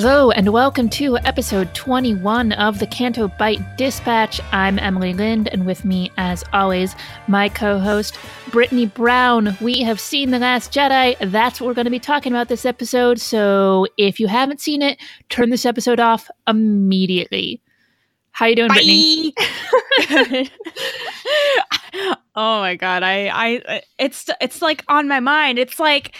Hello, and welcome to episode 21 of the Canto Bight Dispatch. I'm Emily Lind, and with me, as always, my co host, Brittany Brown. We have seen The Last Jedi. That's what we're going to be talking about this episode. So if you haven't seen it, turn this episode off immediately. How you doing, Bye. Brittany? oh my god, I, I, it's, it's like on my mind. It's like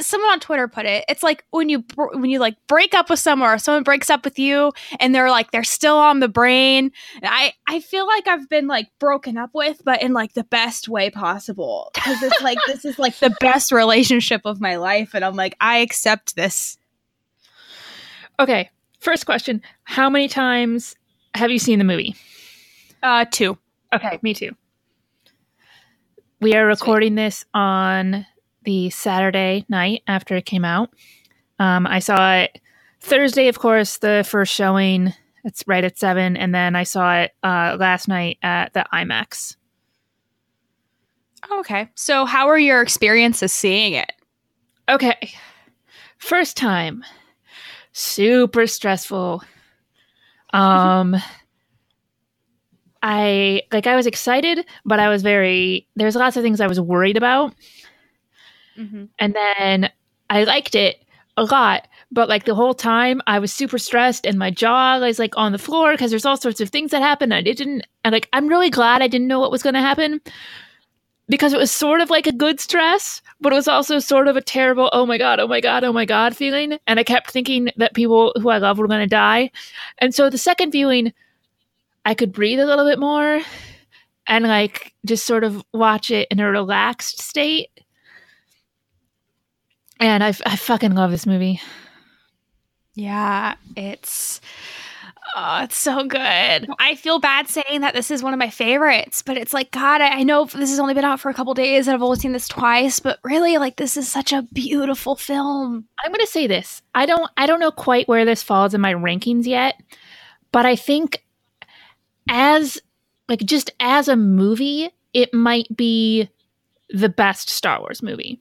someone on Twitter put it. It's like when you, when you like break up with someone, or someone breaks up with you, and they're like they're still on the brain. And I, I feel like I've been like broken up with, but in like the best way possible. Because it's like this is like the best relationship of my life, and I'm like I accept this. Okay, first question How many times have you seen the movie? Uh, two. Okay, me too. We are recording this on the Saturday night after it came out. Um, I saw it Thursday, of course, the first showing. It's right at seven, and then I saw it uh, last night at the IMAX. Okay, so how are your experiences seeing it? Okay, first time, super stressful. Um, I like I was excited, but I was very there's lots of things I was worried about. Mm-hmm. And then I liked it a lot, but like the whole time I was super stressed and my jaw was like on the floor because there's all sorts of things that happened. And I didn't, and like, I'm really glad I didn't know what was going to happen because it was sort of like a good stress, but it was also sort of a terrible, oh my God, oh my God, oh my God feeling. And I kept thinking that people who I love were going to die. And so the second viewing, I could breathe a little bit more and like just sort of watch it in a relaxed state. And I, I fucking love this movie. Yeah, it's oh, it's so good. I feel bad saying that this is one of my favorites, but it's like God, I, I know this has only been out for a couple days and I've only seen this twice, but really, like this is such a beautiful film. I'm to say this. I don't I don't know quite where this falls in my rankings yet, but I think as like just as a movie, it might be the best Star Wars movie.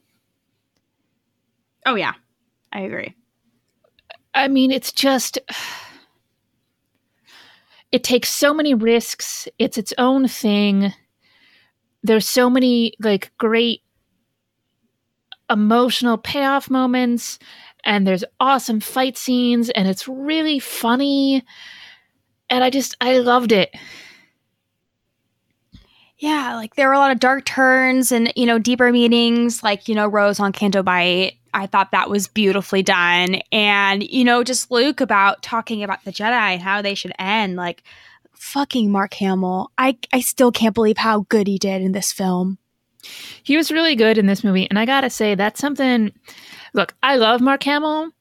Oh yeah, I agree. I mean, it's just it takes so many risks. It's its own thing. There's so many like great emotional payoff moments and there's awesome fight scenes and it's really funny. And I just I loved it. Yeah, like there were a lot of dark turns and you know deeper meanings, like you know Rose on Canto Bight. I thought that was beautifully done, and you know just Luke about talking about the Jedi and how they should end. Like fucking Mark Hamill, I I still can't believe how good he did in this film. He was really good in this movie, and I gotta say that's something. Look, I love Mark Hamill.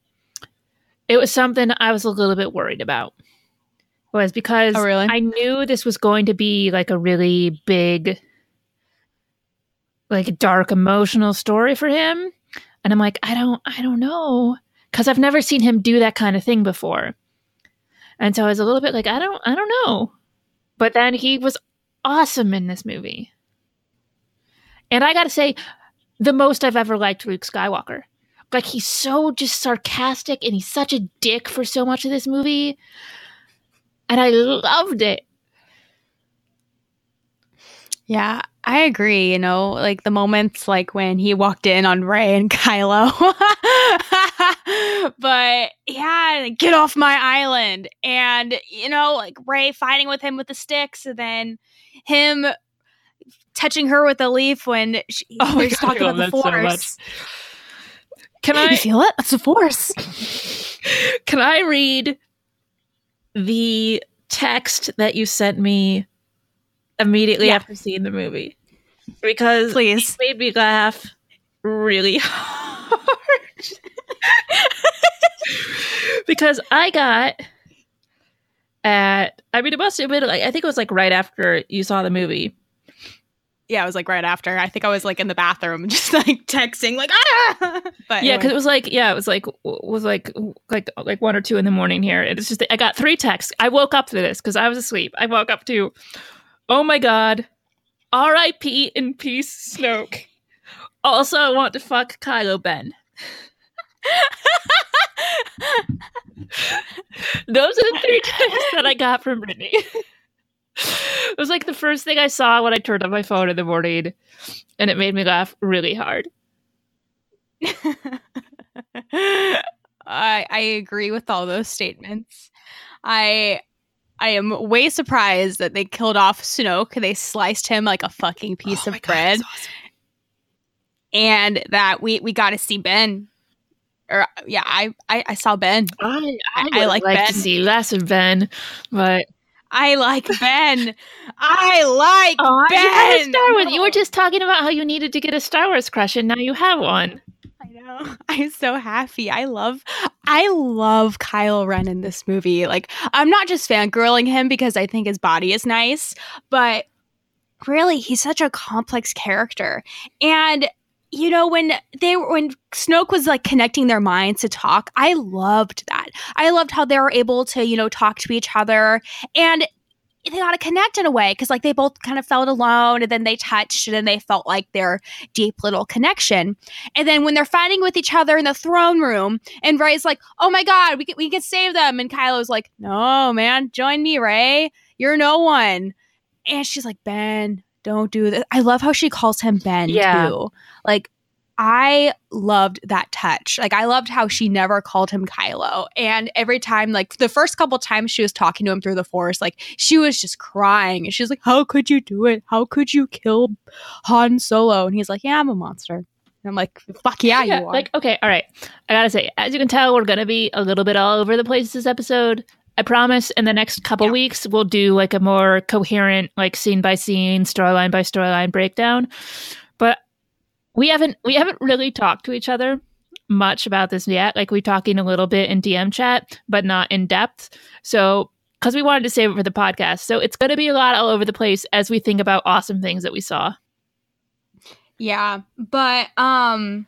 It was something I was a little bit worried about. Was because Oh, really? I knew this was going to be like a really big, like dark emotional story for him, and I'm like, I don't, I don't know, because I've never seen him do that kind of thing before, and so I was a little bit like, I don't, I don't know, but then he was awesome in this movie. And I gotta say, the most I've ever liked Luke Skywalker. Like he's so just sarcastic and he's such a dick for so much of this movie. And I loved it. Yeah, I agree. You know, like the moments like when he walked in on Rey and Kylo. but yeah, get off my island. And, you know, like Rey fighting with him with the sticks, and then him touching her with a leaf when she, Oh my they're God, talking about the love that so force. Can you I feel it? That's the force. can I read the text that you sent me immediately Yeah. after seeing the movie? Because Please. it made me laugh really hard. because I got at I mean it must have been like I think it was like right after you saw the movie. Yeah, it was like right after. I think I was like in the bathroom, just like texting, like ah. But Yeah, because it was like yeah, it was like was like like like one or two in the morning here. It's just I got three texts. I woke up to this because I was asleep. I woke up to, oh my god, R.I.P. in peace, Snoke. Also, I want to fuck Kylo Ben. Those are the three texts that I got from Brittany. it was like the first thing I saw when I turned on my phone in the morning, and it made me laugh really hard. I I agree with all those statements. I I am way surprised that they killed off Snoke. They sliced him like a fucking piece Oh of my God, bread, that's awesome. and that we we got to see Ben. Or yeah, I I, I saw Ben. I, I, I would like like, to see less of Ben, but I like Ben. I like oh, you got a Ben. Star Wars. You were just talking about how you needed to get a Star Wars crush, and now you have one. I know. I'm so happy. I love I love Kylo Ren in this movie. Like I'm not just fangirling him because I think his body is nice, but really he's such a complex character. And you know when they were when Snoke was like connecting their minds to talk, I loved that. I loved how they were able to, you know, talk to each other and they got to connect in a way because like they both kind of felt alone and then they touched and then they felt like their deep little connection and then when they're fighting with each other in the throne room, and Rey's like, "Oh my god, we can we can save them," and Kylo's like, "No, man, join me, Rey. You're no one." And she's like, "Ben, don't do this." I love how she calls him Ben Yeah. too. Like, I loved that touch. Like, I loved how she never called him Kylo, and every time, like the first couple times she was talking to him through the Force, like she was just crying, and she was like, "How could you do it? How could you kill Han Solo?" And he's like, "Yeah, I'm a monster." And I'm like, fuck yeah, you are. Like, okay, all right. I gotta say, as you can tell, we're gonna be a little bit all over the place this episode. I promise in the next couple Yeah. weeks we'll do like a more coherent, like scene by scene, storyline by storyline breakdown. We haven't we haven't really talked to each other much about this yet. Like we're talking a little bit in DM chat, but not in depth. So because we wanted to save it for the podcast. So it's gonna be a lot all over the place as we think about awesome things that we saw. yeah, but um,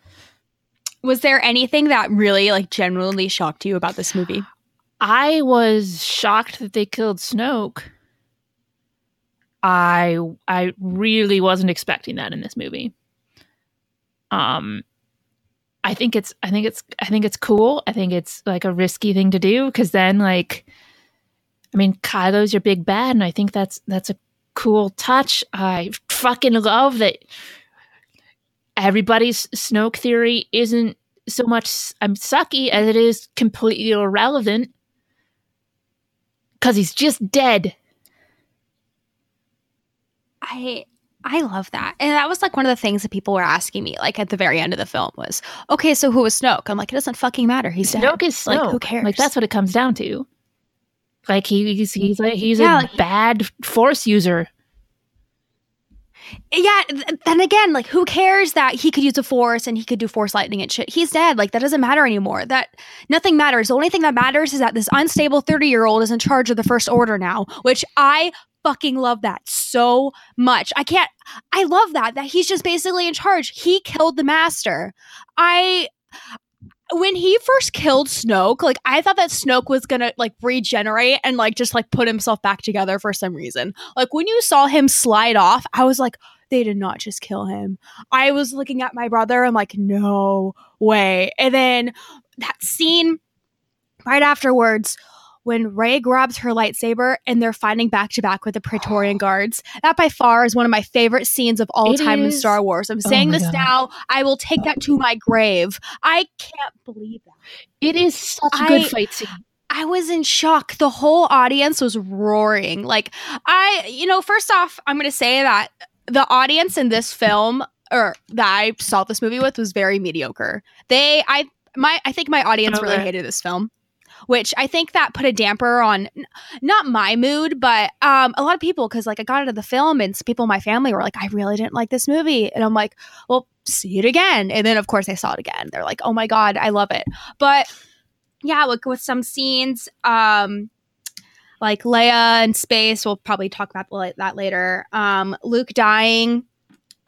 was there anything that really like genuinely shocked you about this movie? I was shocked that they killed Snoke. I I really wasn't expecting that in this movie. Um I think it's I think it's I think it's cool. I think it's like a risky thing to do because then like I mean Kylo's your big bad and I think that's that's a cool touch. I fucking love that everybody's Snoke theory isn't so much I'm sucky as it is completely irrelevant because he's just dead. I I love that, and that was like one of the things that people were asking me, like at the very end of the film, was okay. So who was Snoke? I'm like, it doesn't fucking matter. He's dead. Snoke is Snoke. Like, who cares? Like that's what it comes down to. Like he, he's he's like he's Yeah, a like- bad force user. yeah. th- Then again, like who cares that he could use the Force and he could do Force lightning and shit? He's dead. Like that doesn't matter anymore. That nothing matters. The only thing that matters is that this unstable 30 year old is in charge of the First Order now, which I fucking love that so much. I can't. I love that that he's just basically in charge. He killed the Master. I. When he first killed Snoke, like I thought that Snoke was gonna like regenerate and like just like put himself back together for some reason. Like when you saw him slide off, I was like, they did not just kill him. I was looking at my brother. I'm like, no way. And then that scene right afterwards when Rey grabs her lightsaber and they're fighting back to back with the Praetorian guards. That by far is one of my favorite scenes of all It time in. Star Wars. I'm Oh saying my this God. now. I will take that to my grave. I can't believe that. It is such a good fight scene. I was in shock. The whole audience was roaring. Like, I, you know, first off, I'm going to say that the audience in this film or that I saw this movie with was very mediocre. They, I, my, I think my audience really hated this film. Which I think that put a damper on n- not my mood, but um, a lot of people because like I got into the film and people in my family were like, I really didn't like this movie, and I'm like, well, see it again, and then of course I saw it again. They're like, oh my god, I love it. But yeah, like with some scenes, um, like Leia in space. We'll probably talk about that later. Um, Luke dying.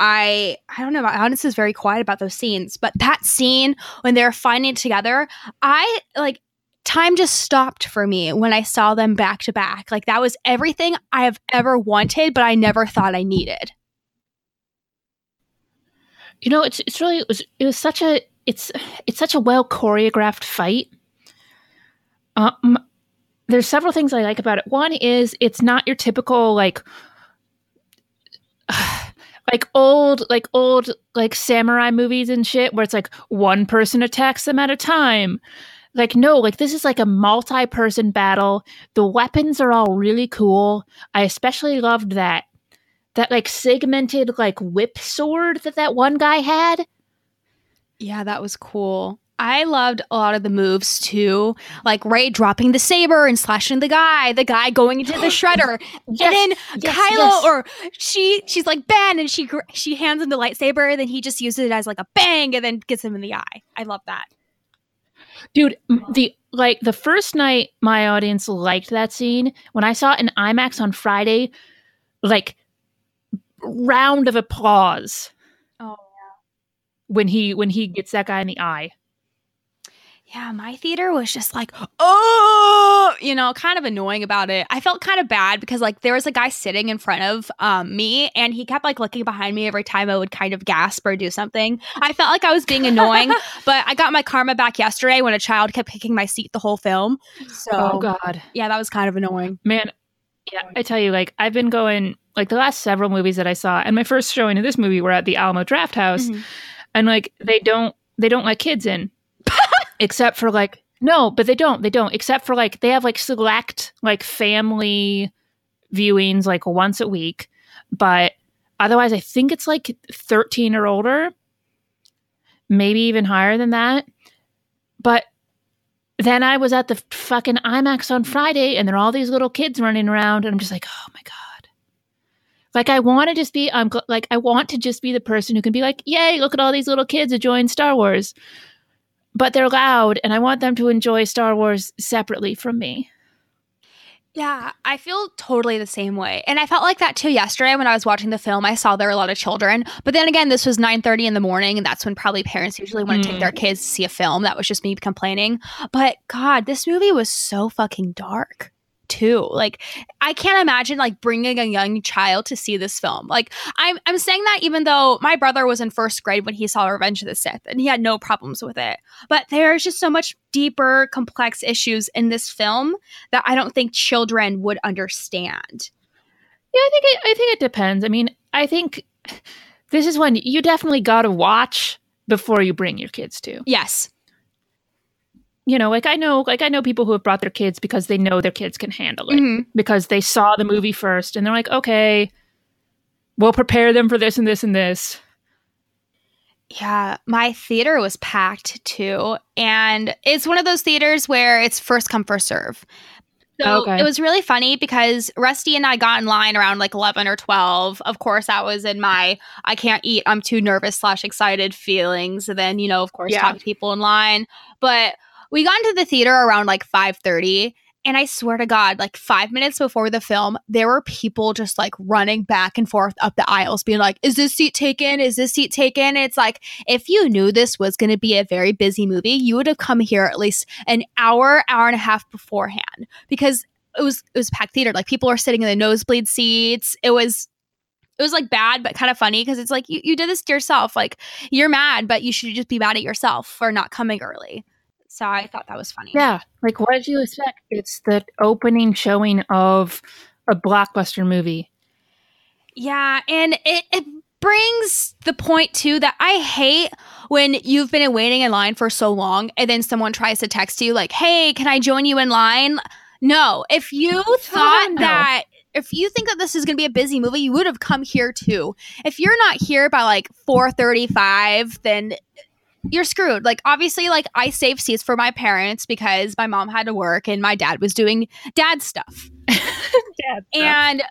I I don't know. Audience is very quiet about those scenes, but that scene when they're fighting together, I like time just stopped for me when I saw them back to back. Like that was everything I have ever wanted, but I never thought I needed. You know, it's it's really it was it was such a it's it's such a well choreographed fight. Um, there's several things I like about it. One is it's not your typical like like old like old like samurai movies and shit where it's like one person attacks them at a time. Like no, like this is like a multi-person battle. The weapons are all really cool. I especially loved that that like segmented like whip sword that that one guy had. Yeah, that was cool. I loved a lot of the moves too, like Rey dropping the saber and slashing the guy, the guy going into the shredder, and then yes, Kylo yes. or she she's like Ben and she she hands him the lightsaber, and then he just uses it as like a bang and then gets him in the eye. I love that. Dude the like the first night my audience liked that scene when i saw it in imax on friday like round of applause Oh yeah. when he when he gets that guy in the eye yeah, my theater was just like oh, you know, kind of annoying about it. I felt kind of bad because like there was a guy sitting in front of um me, and he kept like looking behind me every time I would kind of gasp or do something. I felt like I was being annoying, but I got my karma back yesterday when a child kept kicking my seat the whole film. So oh god yeah, that was kind of annoying. man yeah i tell you like i've been going like the last several movies that i saw and my first showing of this movie were at the alamo drafthouse Mhm. and like they don't they don't let kids in except for like no but they don't they don't except for like they have like select like family viewings like once a week but otherwise i think it's like 13 or older maybe even higher than that but then i was at the fucking imax on friday and there are all these little kids running around and i'm just like oh my god. Like i want to just be i'm like i want to just be the person who can be like yay look at all these little kids enjoying star wars but they're loud and i want them to enjoy star wars separately from me Yeah, I feel totally the same way. And I felt like that too yesterday when I was watching the film. I saw there were a lot of children. But then again, this was 9:30 in the morning and that's when probably parents usually want to Mm. take their kids to see a film. That was just me complaining. But god, this movie was so fucking dark too. Like I can't imagine like bringing a young child to see this film. Like I'm I'm saying that even though my brother was in first grade when he saw Revenge of the Sith and he had no problems with it. But there's just so much deeper complex issues in this film that I don't think children would understand. Yeah, I think it, I think it depends. I mean, I think this is one you definitely got to watch before you bring your kids to. Yes. You know, like I know, like I know people who have brought their kids because they know their kids can handle it Mhm. because they saw the movie first and they're like, okay, we'll prepare them for this and this and this. Yeah, my theater was packed too. And it's one of those theaters where it's first come, first serve. So Okay. it was really funny because Rusty and I got in line around like 11 or 12. Of course, I was in my I can't eat, I'm too nervous slash excited feelings. And then, you know, of course, Yeah. talk to people in line. But we got into the theater around like 5.30 and i swear to god like five minutes before the film there were people just like running back and forth up the aisles being like is this seat taken? Is this seat taken? It's like if you knew this was going to be a very busy movie you would have come here at least an hour hour and a half beforehand because it was it was packed theater. Like people are sitting in the nosebleed seats. It was it was like bad but kind of funny because it's like you, you did this to yourself. Like you're mad but you should just be mad at yourself for not coming early So I thought that was funny. Yeah. Like, what did you expect? It's the opening showing of a blockbuster movie. Yeah, and it, it brings the point too that I hate when you've been waiting in line for so long and then someone tries to text you like, "Hey, can I join you in line?" No, if you thought no. that if you think that this is going to be a busy movie, you would have come here too. If you're not here by like 4:35, then you're screwed. Like obviously like I saved seats for my parents because my mom had to work and my dad was doing dad stuff. And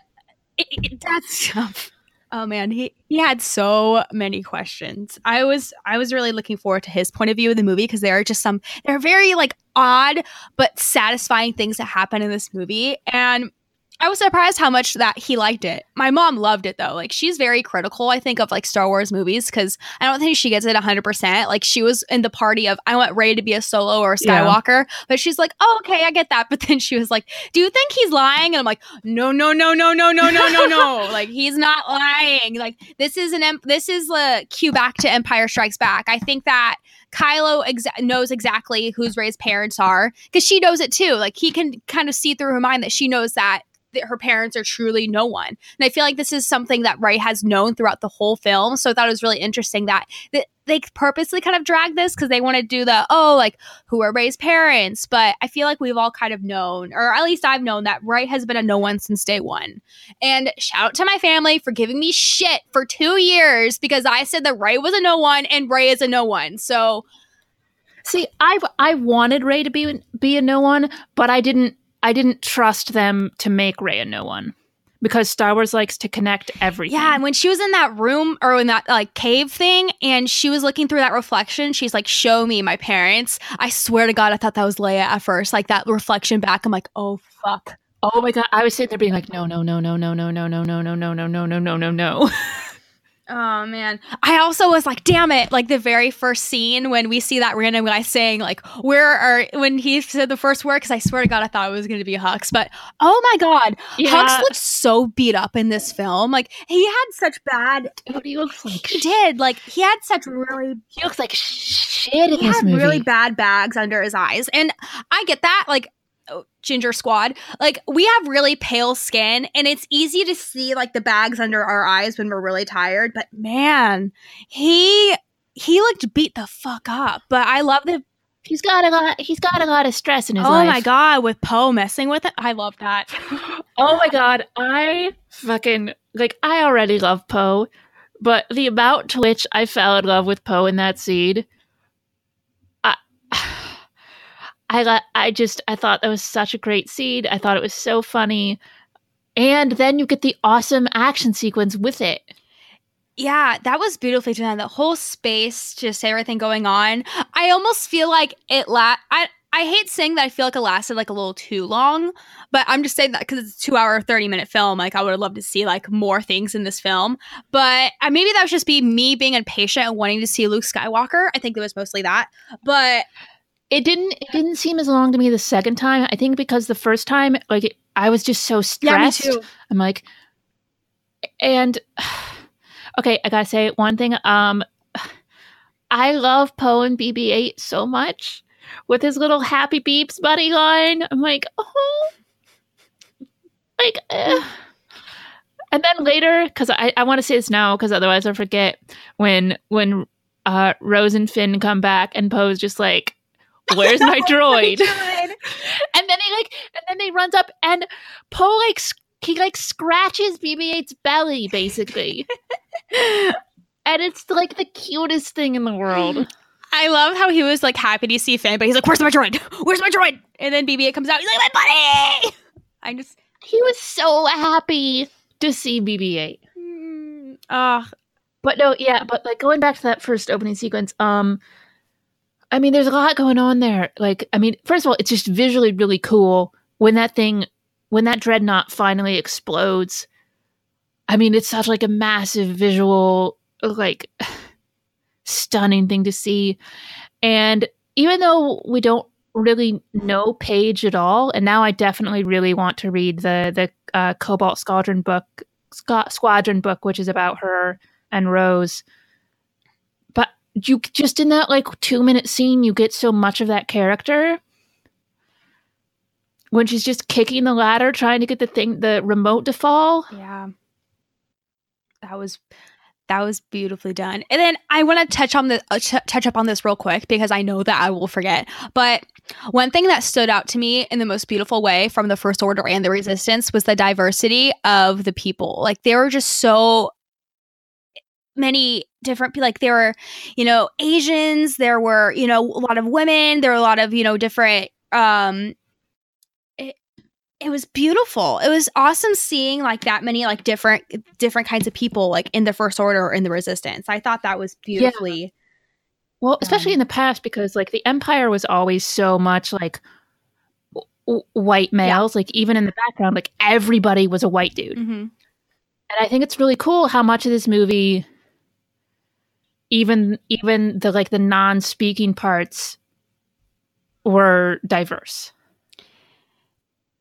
it, it, dad stuff. Oh man, he he had so many questions. I was I was really looking forward to his point of view of the movie because there are just some there are very like odd but satisfying things that happen in this movie and I was surprised how much that he liked it. My mom loved it though. Like she's very critical, I think, of like Star Wars movies because I don't think she gets it 100%. Like she was in the party of I want Rey to be a solo or a Yeah. Skywalker, but she's like, oh, okay, I get that. But then she was like, do you think he's lying? And I'm like, no, no, no, no, no, no, no, no, no. like he's not lying. Like this is an em- this is the cue back to Empire Strikes Back. I think that Kylo exa- knows exactly whose Rey's parents are because she knows it too. Like he can kind of see through her mind that she knows that that her parents are truly no one. And I feel like this is something that Rey has known throughout the whole film. So I thought it was really interesting that, that they purposely kind of drag this because they want to do the, oh, like who are Rey's parents? But I feel like we've all kind of known, or at least I've known that Rey has been a no one since day one. And shout out to my family for giving me shit for two years because I said that Rey was a no one and Rey is a no one. So See, I've I wanted Rey to be be a no one, but I didn't I didn't trust them to make Rey a no one because Star Wars likes to connect everything. Yeah, and when she was in that room or in that like cave thing and she was looking through that reflection, she's like, Show me my parents. I swear to God, I thought that was Leia at first. Like that reflection back. I'm like, oh fuck. Oh my god, I was sitting there being like, no, no, no, no, no, no, no, no, no, no, no, no, no, no, no, no, no. Oh man. I also was like, damn it, like the very first scene when we see that random guy saying, like, where are when he said the first word, because I swear to God, I thought it was gonna be Hux. But oh my god, Yeah. Hux looks so beat up in this film. Like he had such bad Dude, he looks like he did. Like he had such really he looks like shit in he this had movie. really bad bags under his eyes and i get that like Oh, ginger squad like we have really pale skin and it's easy to see like the bags under our eyes when we're really tired but man he he looked beat the fuck up but i love the He's got a lot. He's got a lot of stress in his oh life. my god with poe messing with it i love that Oh my god, I fucking like I already love Poe, but the amount to which I fell in love with Poe in that scene, I I I just I thought that was such a great seed. I thought it was so funny. And then you get the awesome action sequence with it. Yeah, that was beautifully done. The whole space, just everything going on. I almost feel like it la I I hate saying that I feel like it lasted like a little too long, but I'm just saying that because it's a two hour, 30 minute film. Like I would have loved to see like more things in this film. But uh, maybe that was just be me being impatient and wanting to see Luke Skywalker. I think it was mostly that. But It didn't it didn't seem as long to me the second time. I think because the first time like it, I was just so stressed. Yeah, me too. I'm like, and okay, I gotta say one thing. Um, I love Poe and BB-8 so much with his little happy beeps buddy line. I'm like, oh, like, eh. and then later, because I, I want to say this now, because otherwise I forget when when uh Rose and Finn come back and Poe's just like, where's my droid? and then he like and then they runs up and Poe like sc- he like scratches BB-8's belly basically. and it's like the cutest thing in the world. I love how he was like happy to see Finn, but he's like, "Where's my droid? Where's my droid?" And then BB-8 comes out. He's like, "My buddy!" I just, He was so happy to see BB-8. mm, ah, But no, yeah, but like going back to that first opening sequence, um I mean there's a lot going on there. Like I mean, first of all, it's just visually really cool when that thing when that dreadnought finally explodes. I mean, it's such like a massive visual like stunning thing to see. And even though we don't really know Paige at all, and now I definitely really want to read the the uh, Cobalt Squadron book, Squ- Squadron book, which is about her and Rose. You just in that like two minute scene, you get so much of that character. When she's just kicking the ladder, trying to get the thing, the remote to fall. Yeah. That was that was beautifully done. And then I want to touch on the uh, t- touch up on this real quick because I know that I will forget. But one thing that stood out to me in the most beautiful way from the First Order and the Resistance was the diversity of the people. Like they were just so many different people like there were you know asians there were you know a lot of women there were a lot of you know different um it, it was beautiful it was awesome seeing like that many like different different kinds of people like in the first order or in the resistance i thought that was beautifully yeah. well especially in the past because like the empire was always so much like w- white males yeah. like even in the background like everybody was a white dude mm-hmm. and i think it's really cool how much of this movie even even the like the non-speaking parts were diverse.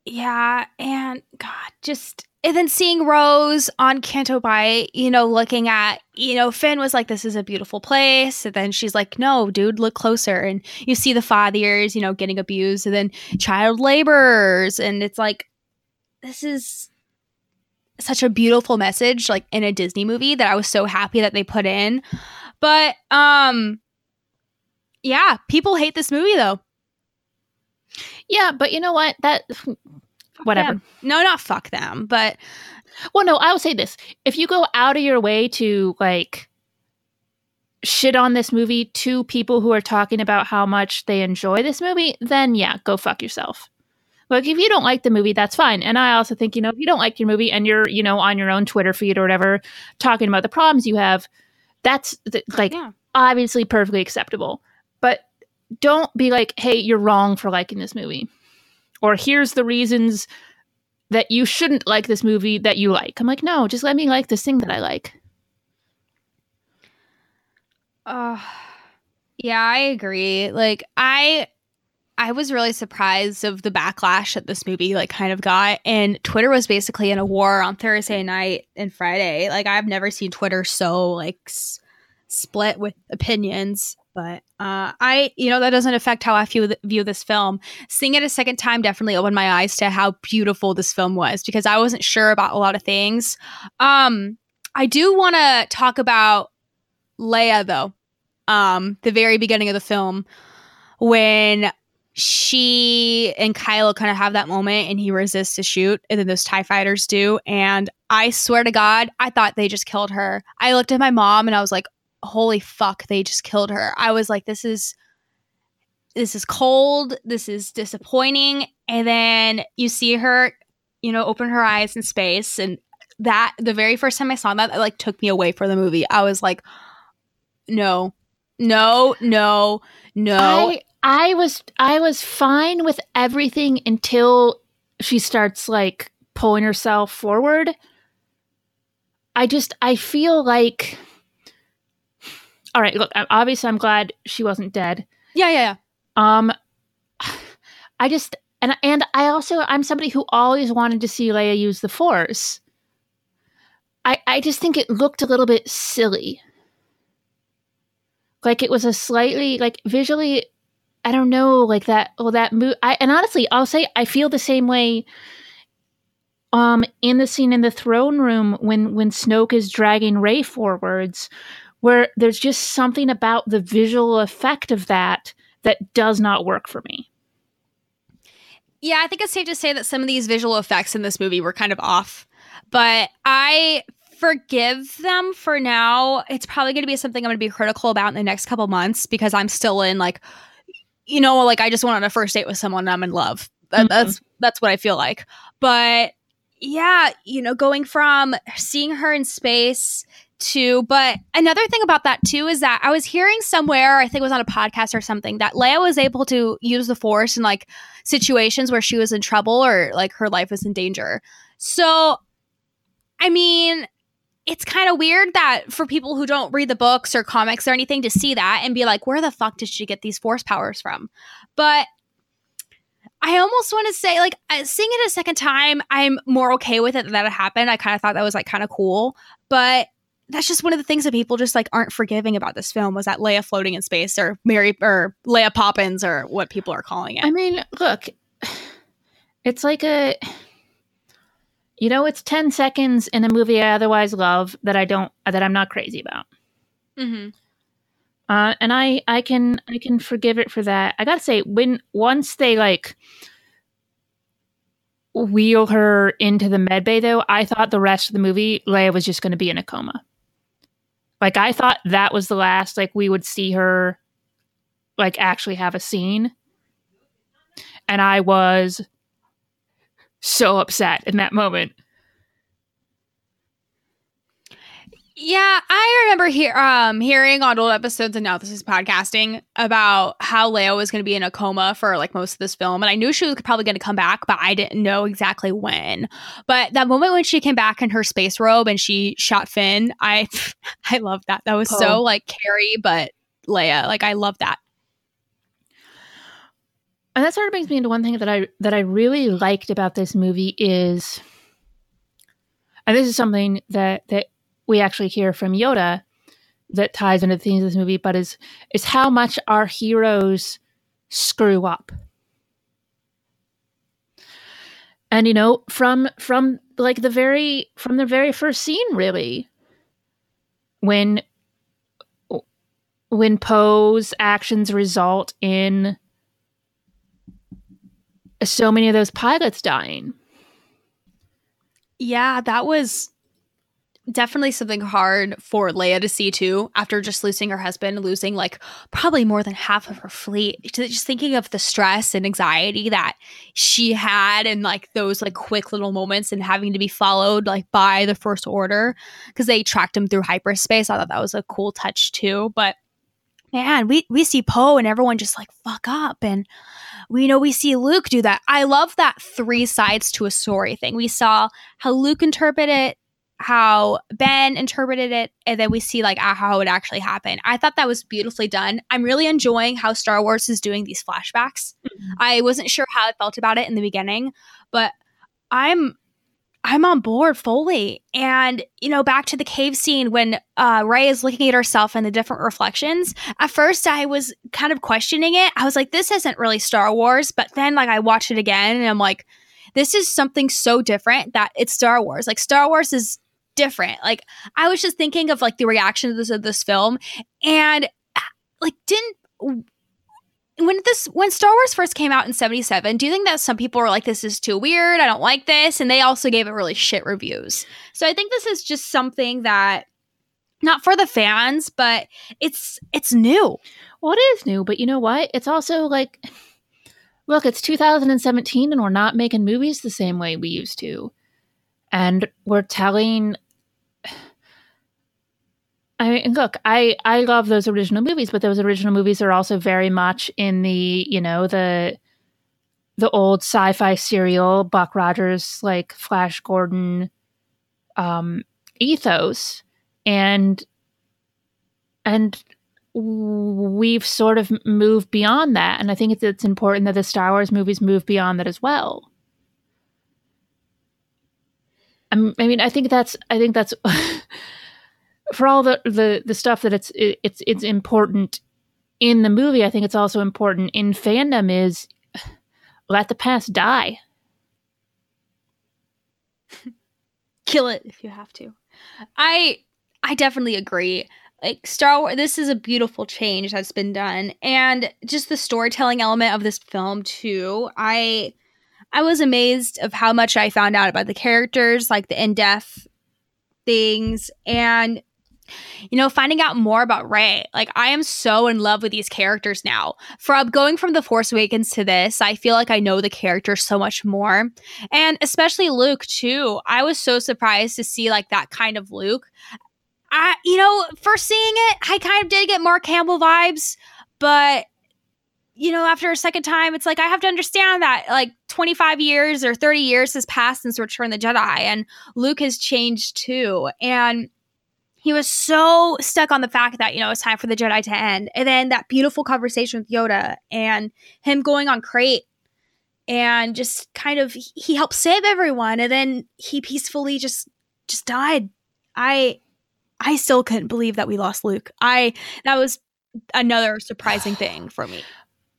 Yeah, and God, just and then seeing Rose on Canto Bight, you know, looking at, you know, Finn was like, "This is a beautiful place," and then she's like, "No, dude, look closer." And you see the fathers, you know, getting abused, and then child laborers, and it's like, this is such a beautiful message, like in a Disney movie that I was so happy that they put in. But um yeah, people hate this movie though. Yeah, but you know what? That whatever. Them. No, not fuck them, but well, no, I will say this. If you go out of your way to like shit on this movie to people who are talking about how much they enjoy this movie, then yeah, go fuck yourself. Like if you don't like the movie, that's fine. And I also think, you know, if you don't like your movie and you're, you know, on your own Twitter feed or whatever, talking about the problems you have, that's like yeah. obviously perfectly acceptable. But don't be like, hey, you're wrong for liking this movie. Or here's the reasons that you shouldn't like this movie that you like. I'm like, no, just let me like this thing that I like. Uh yeah, I agree. Like I I was really surprised of the backlash that this movie like kind of got and Twitter was basically in a war on Thursday night and Friday. Like I've never seen Twitter so like s- split with opinions, but uh I you know that doesn't affect how I view, view this film. Seeing it a second time definitely opened my eyes to how beautiful this film was because I wasn't sure about a lot of things. Um I do want to talk about Leia though. Um the very beginning of the film when she and Kylo kind of have that moment and he resists to shoot, and then those TIE fighters do. And I swear to God, I thought they just killed her. I looked at my mom and I was like, holy fuck, they just killed her. I was like, this is this is cold, this is disappointing. And then you see her, you know, open her eyes in space. And that the very first time I saw that, it like took me away from the movie. I was like, no, no, no, no. I- I was I was fine with everything until she starts like pulling herself forward. I just I feel like all right, look, obviously I'm glad she wasn't dead. Yeah, yeah, yeah. Um I just and and I also I'm somebody who always wanted to see Leia use the force. I I just think it looked a little bit silly. Like it was a slightly like visually I don't know, like that. Well, that move. I and honestly, I'll say I feel the same way. Um, in the scene in the throne room when when Snoke is dragging Rey forwards, where there's just something about the visual effect of that that does not work for me. Yeah, I think it's safe to say that some of these visual effects in this movie were kind of off, but I forgive them for now. It's probably going to be something I'm going to be critical about in the next couple months because I'm still in like you know, like I just went on a first date with someone I'm in love. That, mm-hmm. That's that's what I feel like. But yeah, you know, going from seeing her in space to but another thing about that too is that I was hearing somewhere, I think it was on a podcast or something, that Leia was able to use the force in like situations where she was in trouble or like her life was in danger. So I mean, it's kind of weird that for people who don't read the books or comics or anything to see that and be like, where the fuck did she get these force powers from? But I almost want to say, like, uh, seeing it a second time, I'm more okay with it that it happened. I kind of thought that was like kind of cool. But that's just one of the things that people just like aren't forgiving about this film was that Leia floating in space or Mary or Leia Poppins or what people are calling it. I mean, look, it's like a you know, it's 10 seconds in a movie I otherwise love that I don't that I'm not crazy about. mm-hmm. Uh, and I I can I can forgive it for that. I got to say when once they like wheel her into the medbay though, I thought the rest of the movie Leia was just going to be in a coma. Like I thought that was the last like we would see her like actually have a scene. And I was so upset in that moment. Yeah, I remember hear, um, hearing on old episodes, and now this is podcasting about how Leia was going to be in a coma for like most of this film, and I knew she was probably going to come back, but I didn't know exactly when. But that moment when she came back in her space robe and she shot Finn, I I love that. That was Poe. so like Carrie, but Leia. Like I love that. And that sort of brings me into one thing that I that I really liked about this movie is, and this is something that that we actually hear from Yoda that ties into the themes of this movie, but is is how much our heroes screw up. And you know, from from like the very from the very first scene, really, when when Poe's actions result in so many of those pilots dying. Yeah, that was definitely something hard for Leia to see too. After just losing her husband, losing like probably more than half of her fleet, just thinking of the stress and anxiety that she had, and like those like quick little moments, and having to be followed like by the First Order because they tracked him through hyperspace. I thought that was a cool touch too, but. Man, we, we see Poe and everyone just like fuck up and we know we see Luke do that. I love that three sides to a story thing. We saw how Luke interpreted it, how Ben interpreted it, and then we see like how it actually happened. I thought that was beautifully done. I'm really enjoying how Star Wars is doing these flashbacks. Mm-hmm. I wasn't sure how I felt about it in the beginning, but I'm I'm on board fully. And, you know, back to the cave scene when uh, Rey is looking at herself and the different reflections. At first, I was kind of questioning it. I was like, this isn't really Star Wars. But then, like, I watched it again and I'm like, this is something so different that it's Star Wars. Like, Star Wars is different. Like, I was just thinking of like the reaction of this, of this film and, like, didn't when this when Star Wars first came out in 77, do you think that some people were like this is too weird, I don't like this and they also gave it really shit reviews. So I think this is just something that not for the fans, but it's it's new. Well, it is new, but you know what? It's also like, look, it's 2017 and we're not making movies the same way we used to. And we're telling. I mean, look, I I love those original movies, but those original movies are also very much in the you know the the old sci-fi serial Buck Rogers like Flash Gordon um, ethos, and and we've sort of moved beyond that, and I think it's, it's important that the Star Wars movies move beyond that as well. I'm, I mean, I think that's I think that's. for all the, the the stuff that it's it's it's important in the movie, I think it's also important in fandom is let the past die. Kill it if you have to. I I definitely agree. Like Star Wars, this is a beautiful change that's been done, and just the storytelling element of this film too. I I was amazed of how much I found out about the characters, like the in depth things, and you know, finding out more about Rey. Like, I am so in love with these characters now. From going from The Force Awakens to this, I feel like I know the characters so much more. And especially Luke, too. I was so surprised to see like that kind of Luke. I, you know, first seeing it, I kind of did get Mark Campbell vibes, but you know, after a second time, it's like I have to understand that like 25 years or 30 years has passed since Return of the Jedi, and Luke has changed too. And he was so stuck on the fact that you know it's time for the Jedi to end, and then that beautiful conversation with Yoda and him going on Crait and just kind of he helped save everyone, and then he peacefully just just died. I I still couldn't believe that we lost Luke. I that was another surprising thing for me.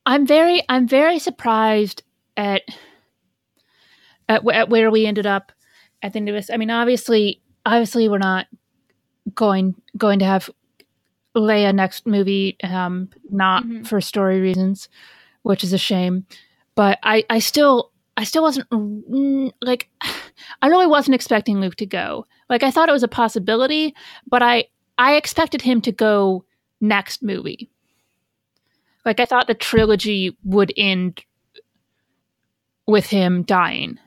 I'm very I'm very surprised at at, at where we ended up at the end of this. I mean, obviously, obviously, we're not going going to have Leia next movie, um, not Mhm. for story reasons, which is a shame. But I I still I still wasn't like I really wasn't expecting Luke to go. Like I thought it was a possibility, but I I expected him to go next movie. Like I thought the trilogy would end with him dying.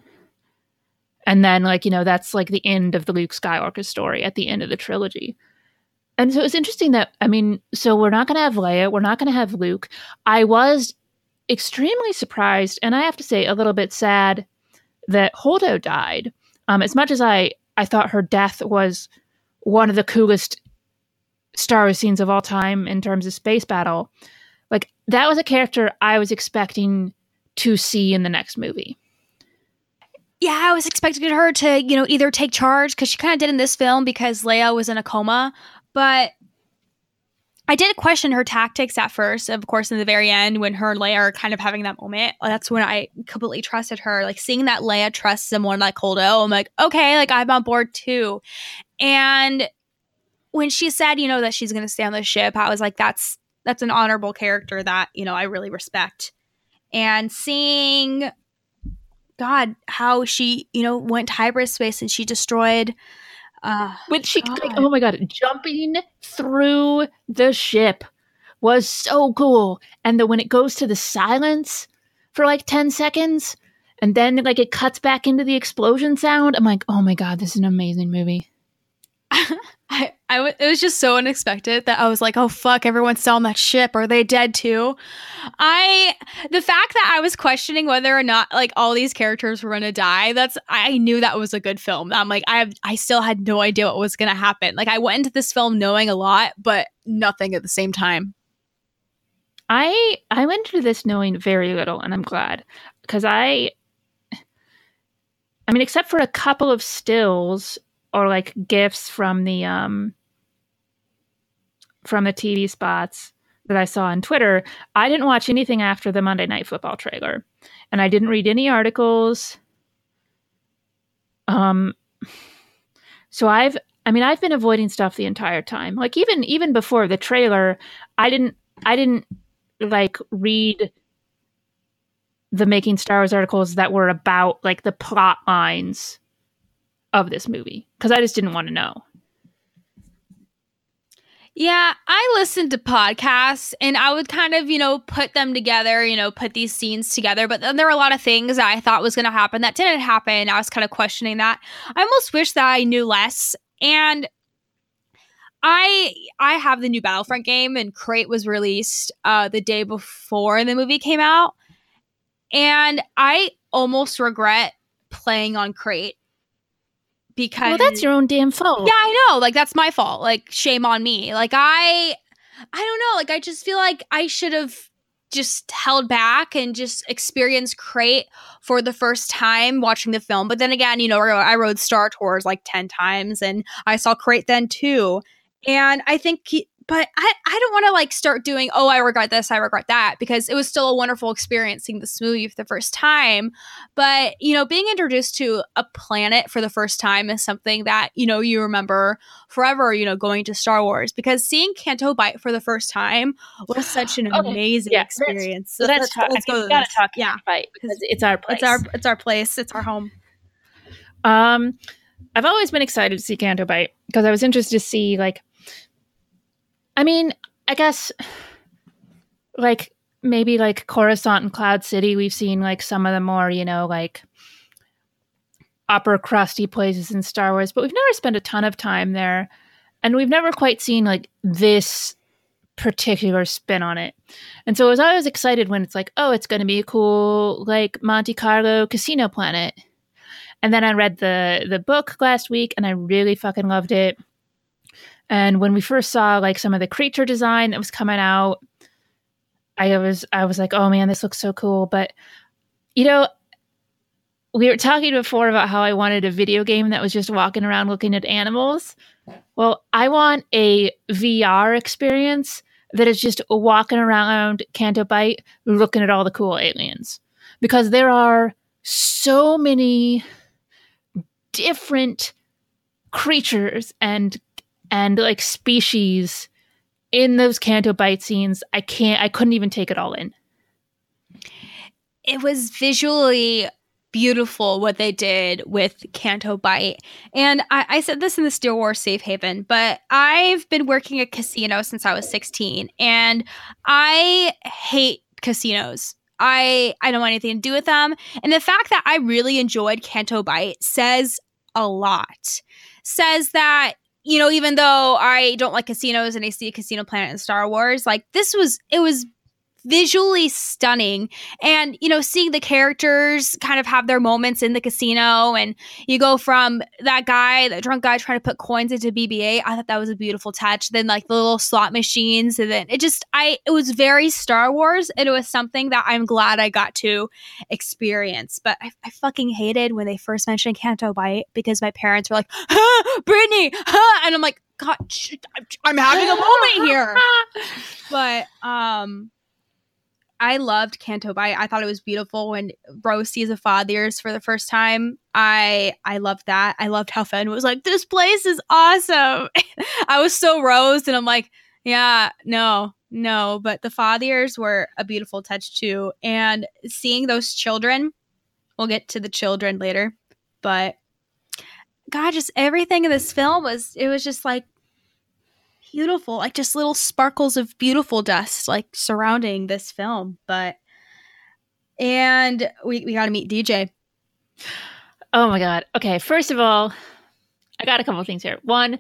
And then like, you know, that's like the end of the Luke Skywalker story at the end of the trilogy. And so it's interesting that I mean, so we're not going to have Leia, we're not going to have Luke. I was extremely surprised and I have to say a little bit sad that Holdo died. Um as much as I I thought her death was one of the coolest Star Wars scenes of all time in terms of space battle. Like that was a character I was expecting to see in the next movie. Yeah, I was expecting her to, you know, either take charge because she kind of did in this film because Leia was in a coma, but I did question her tactics at first. Of course, in the very end, when her and Leia are kind of having that moment, that's when I completely trusted her. Like seeing that Leia trusts someone like Holdo, I'm like, okay, like I'm on board too. And when she said, you know, that she's going to stay on the ship, I was like, that's that's an honorable character that you know I really respect. And seeing God, how she, you know, went to hyperspace and she destroyed. Uh, When she like, oh my god, jumping through the ship was so cool. And then when it goes to the silence for like 10 seconds and then like it cuts back into the explosion sound, I'm like, oh my god, this is an amazing movie. I, I w- it was just so unexpected that I was like, oh fuck, everyone's still on that ship. Are they dead too? I, the fact that I was questioning whether or not like all these characters were gonna die, that's, I knew that was a good film. I'm like, I have, I still had no idea what was gonna happen. Like, I went into this film knowing a lot, but nothing at the same time. I I went into this knowing very little, and I'm glad because I, I mean, except for a couple of stills or like gifts from the um from the TV spots that I saw on Twitter, I didn't watch anything after the Monday Night Football trailer, and I didn't read any articles. Um, so I've, I mean, I've been avoiding stuff the entire time. Like even even before the trailer, I didn't, I didn't like read the making Star Wars articles that were about like the plot lines of this movie because I just didn't want to know. Yeah, I listened to podcasts and I would kind of, you know, put them together, you know, put these scenes together. But then there were a lot of things I thought was going to happen that didn't happen. I was kind of questioning that. I almost wish that I knew less. And I I have the new Battlefront game and Crait was released uh the day before the movie came out. And I almost regret playing on Crait because Well, that's your own damn fault. yeah, I know. Like that's my fault. Like shame on me. Like I I don't know. Like I just feel like I should have just held back and just experienced Crait for the first time watching the film. But then again, you know, I rode Star Tours like 10 times and I saw Crait then too. And I think he, but I, I don't want to like start doing, oh, I regret this, I regret that, because it was still a wonderful experience seeing this movie for the first time. But, you know, being introduced to a planet for the first time is something that, you know, you remember forever, you know, going to Star Wars. Because seeing Canto Bight for the first time was such an Okay, amazing yeah, let's- experience. So let's, talk. let's I go mean, to we gotta talk. Yeah. fight because it's our place. It's our it's our place. It's our home. Um, I've always been excited to see Canto Bight because I was interested to see like, I mean, I guess like maybe like Coruscant and Cloud City, we've seen like some of the more you know like upper crusty places in Star Wars, but we've never spent a ton of time there, and we've never quite seen like this particular spin on it. And so I was always excited when it's like, oh, it's going to be a cool like Monte Carlo casino planet. And then I read the the book last week and I really fucking loved it. And when we first saw like some of the creature design that was coming out, I was I was like, "Oh man, this looks so cool." But you know, we were talking before about how I wanted a video game that was just walking around looking at animals. Well, I want a VR experience that is just walking around Canto Bight looking at all the cool aliens. Because there are so many different creatures and and like species in those Canto Bight scenes. I can't I couldn't even take it all in. It was visually beautiful what they did with Canto Bight And I, I, said this in the steel war Safe Haven, but I've been working at casino since I was 16 and I hate casinos. I I don't want anything to do with them. And the fact that I really enjoyed Canto Bight says a lot. Says that you know, even though I don't like casinos and I see a casino planet in Star Wars, like this was it was visually stunning and you know seeing the characters kind of have their moments in the casino and you go from that guy the drunk guy trying to put coins into bb-8 i thought that was a beautiful touch then like the little slot machines and then it just i it was very star wars and it was something that i'm glad i got to experience but i, I fucking hated when they first mentioned canto bight because my parents were like huh, brittany huh? and i'm like god i'm having a moment here but um I loved Canto Bight. I thought it was beautiful when Rose sees a Fathiers for the first time. I I loved that. I loved how Finn was like, "This place is awesome." I was so Rose, and I'm like, "Yeah, no, no." But the Fathiers were a beautiful touch too, and seeing those children. We'll get to the children later, but God, just everything in this film was it was just like beautiful, like just little sparkles of beautiful dust like surrounding this film. But and we, we got to meet DJ. Oh my god. Okay, first of all, I got a couple things here. One,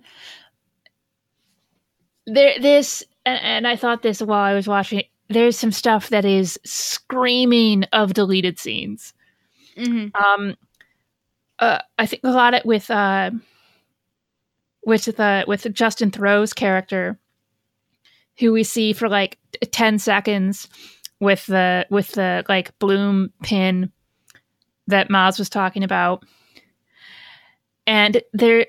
there this and, and I thought this while I was watching. There's some stuff that is screaming of deleted scenes. Mm-hmm. Um, uh, I think a lot of, it with uh, with the with Justin Theroux's character, who we see for like ten seconds with the with the like bloom pin that Maz was talking about, and there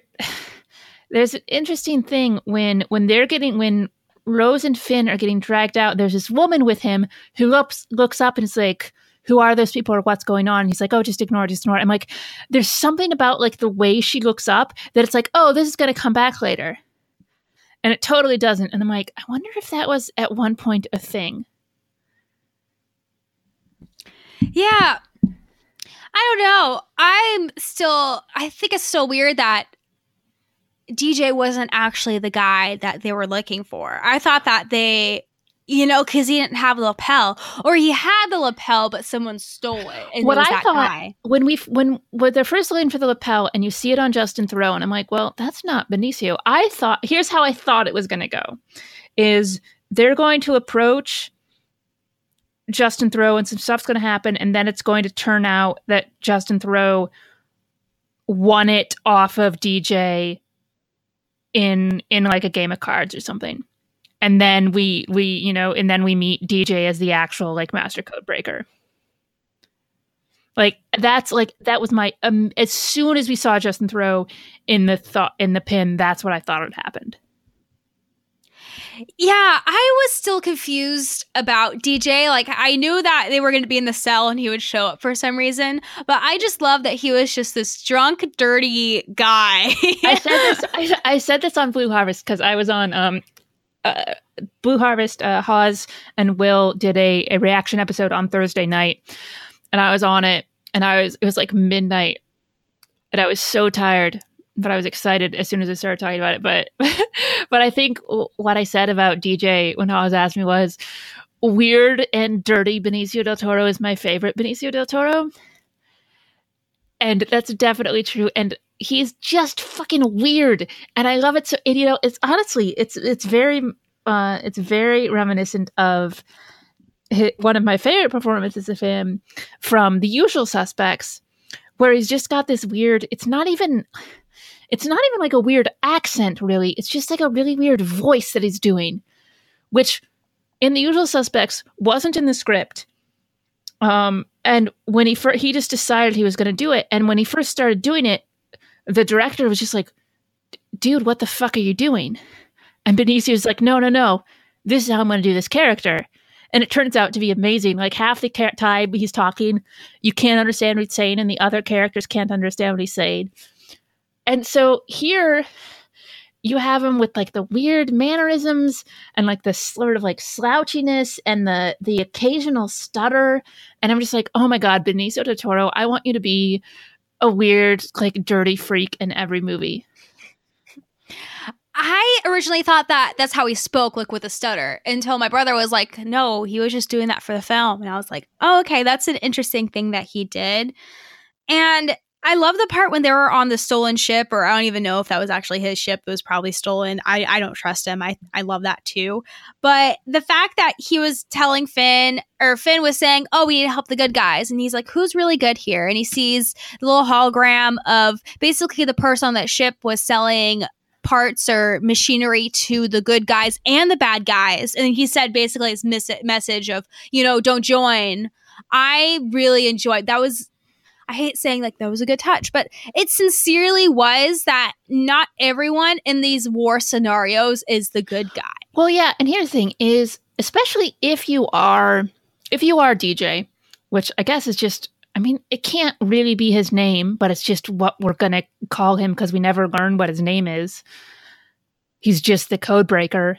there's an interesting thing when when they're getting when Rose and Finn are getting dragged out. There's this woman with him who looks looks up and is like, who are those people or what's going on? And he's like, oh, just ignore, just ignore. I'm like, there's something about like the way she looks up that it's like, oh, this is going to come back later. And it totally doesn't. And I'm like, I wonder if that was at one point a thing. Yeah. I don't know. I'm still, I think it's still weird that DJ wasn't actually the guy that they were looking for. I thought that they you know, because he didn't have the lapel, or he had the lapel, but someone stole it. what I thought guy. when we when when they're first looking for the lapel, and you see it on Justin Theroux, and I'm like, well, that's not Benicio. I thought here's how I thought it was going to go: is they're going to approach Justin Theroux, and some stuff's going to happen, and then it's going to turn out that Justin Theroux won it off of DJ in in like a game of cards or something and then we we you know and then we meet dj as the actual like master code breaker like that's like that was my um, as soon as we saw justin throw in the thought in the pin that's what i thought had happened yeah, I was still confused about DJ. Like, I knew that they were going to be in the cell and he would show up for some reason, but I just love that he was just this drunk, dirty guy. I said this. I, I, said this on Blue Harvest because I was on um, uh, Blue Harvest, uh, Hawes and Will did a, a reaction episode on Thursday night, and I was on it, and I was it was like midnight, and I was so tired, but I was excited as soon as I started talking about it. But but I think what I said about DJ when Hawes asked me was weird and dirty. Benicio del Toro is my favorite Benicio del Toro, and that's definitely true. And he's just fucking weird and i love it. So and, you know it's honestly it's it's very uh it's very reminiscent of his, one of my favorite performances of him from the usual suspects where he's just got this weird it's not even it's not even like a weird accent really. It's just like a really weird voice that he's doing which in the usual suspects wasn't in the script. Um and when he fir- he just decided he was going to do it and when he first started doing it the director was just like dude what the fuck are you doing? And benicio was like no no no. This is how i'm going to do this character. And it turns out to be amazing. Like half the time he's talking you can't understand what he's saying and the other characters can't understand what he's saying. And so here you have him with like the weird mannerisms and like the sort of like slouchiness and the the occasional stutter. And i'm just like oh my god benicio del toro i want you to be a weird like dirty freak in every movie I originally thought that that's how he spoke, like with a stutter, until my brother was like, no, he was just doing that for the film. And I was like, oh, okay, that's an interesting thing that he did. And I love the part when they were on the stolen ship, or I don't even know if that was actually his ship. It was probably stolen. I, I don't trust him. I, I love that too. But the fact that he was telling Finn, or Finn was saying, Oh, we need to help the good guys. And he's like, Who's really good here? And he sees the little hologram of basically the person on that ship was selling parts or machinery to the good guys and the bad guys. And he said basically his mis- message of, you know, don't join. I really enjoyed that was I hate saying like that was a good touch, but it sincerely was that not everyone in these war scenarios is the good guy. Well, yeah, and here's the thing is especially if you are if you are DJ, which I guess is just I mean, it can't really be his name, but it's just what we're going to call him because we never learn what his name is. He's just the code breaker.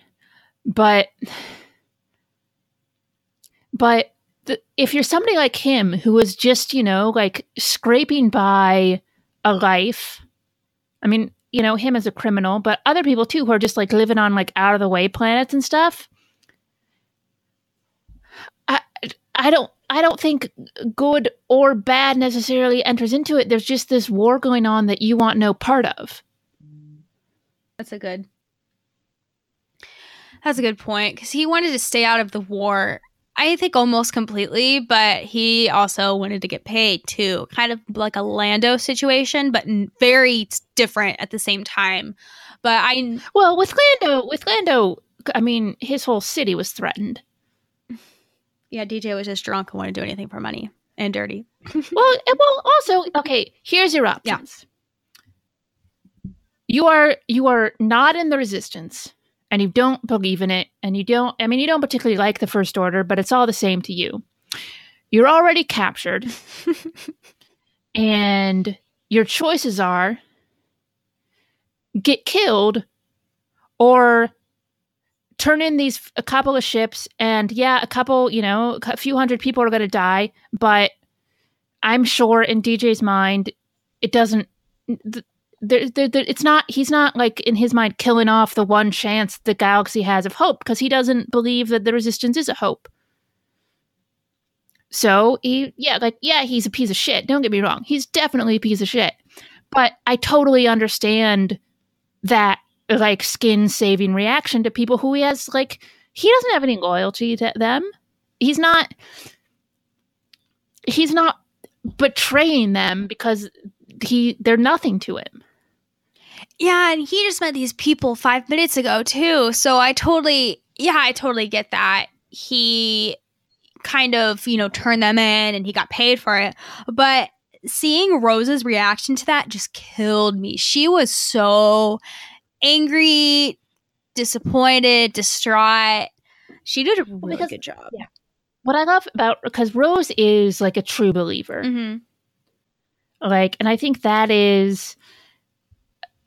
But but the, if you're somebody like him who was just, you know, like scraping by a life, I mean, you know, him as a criminal, but other people too who are just like living on like out of the way planets and stuff. I I don't I don't think good or bad necessarily enters into it. There's just this war going on that you want no part of. That's a good That's a good point cuz he wanted to stay out of the war I think almost completely, but he also wanted to get paid too. Kind of like a Lando situation, but very different at the same time. But I well with Lando, with Lando, I mean, his whole city was threatened. Yeah, DJ was just drunk and wanted to do anything for money and dirty. well, eh, well, also okay. Here's your options. Yeah. You are you are not in the resistance and you don't believe in it and you don't I mean you don't particularly like the first order, but it's all the same to you. You're already captured. and your choices are get killed or turn in these a couple of ships and yeah a couple you know a few hundred people are going to die but i'm sure in dj's mind it doesn't there, there, there, it's not he's not like in his mind killing off the one chance the galaxy has of hope because he doesn't believe that the resistance is a hope. So he yeah like yeah he's a piece of shit don't get me wrong he's definitely a piece of shit but i totally understand that like skin saving reaction to people who he has like he doesn't have any loyalty to them. He's not he's not betraying them because he they're nothing to him yeah, and he just met these people five minutes ago too. So I totally, yeah, I totally get that. He kind of, you know, turned them in and he got paid for it. But seeing Rose's reaction to that just killed me. She was so angry, disappointed, distraught. She did a really because, good job. Yeah. What I love about because Rose is like a true believer. Mm-hmm. Like, and I think that is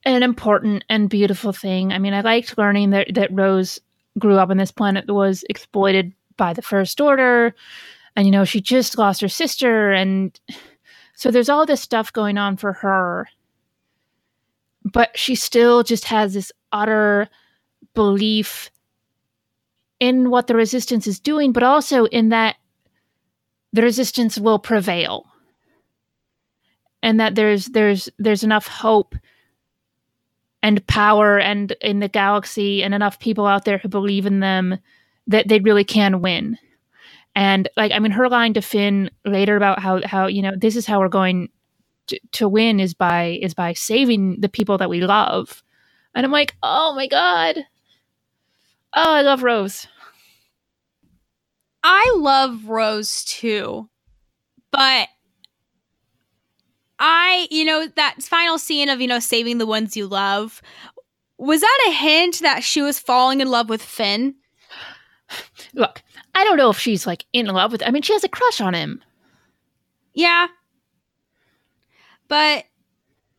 an important and beautiful thing. I mean, I liked learning that that Rose grew up on this planet that was exploited by the First Order, and you know she just lost her sister, and so there's all this stuff going on for her. But she still just has this utter belief in what the resistance is doing, but also in that the resistance will prevail, and that there's there's there's enough hope and power and in the galaxy and enough people out there who believe in them that they really can win. And like I mean her line to Finn later about how how you know this is how we're going to, to win is by is by saving the people that we love. And I'm like, "Oh my god. Oh, I love Rose." I love Rose too. but I, you know, that final scene of, you know, saving the ones you love, was that a hint that she was falling in love with Finn? Look, I don't know if she's like in love with. I mean, she has a crush on him. Yeah. But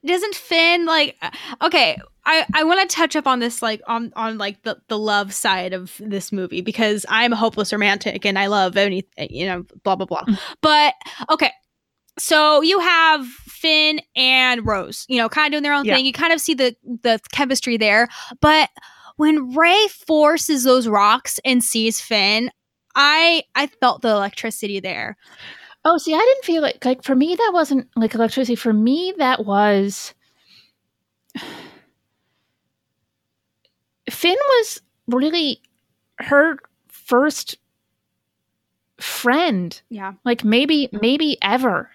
doesn't Finn like okay, I, I want to touch up on this like on on like the, the love side of this movie because I'm a hopeless romantic and I love any you know blah blah blah. Mm. But okay. So you have Finn and Rose, you know, kind of doing their own Yeah. thing. You kind of see the the chemistry there, but when Rey forces those rocks and sees Finn, I I felt the electricity there. Oh, see, I didn't feel like like for me that wasn't like electricity. For me, that was Finn was really her first friend. Yeah. Like maybe maybe ever.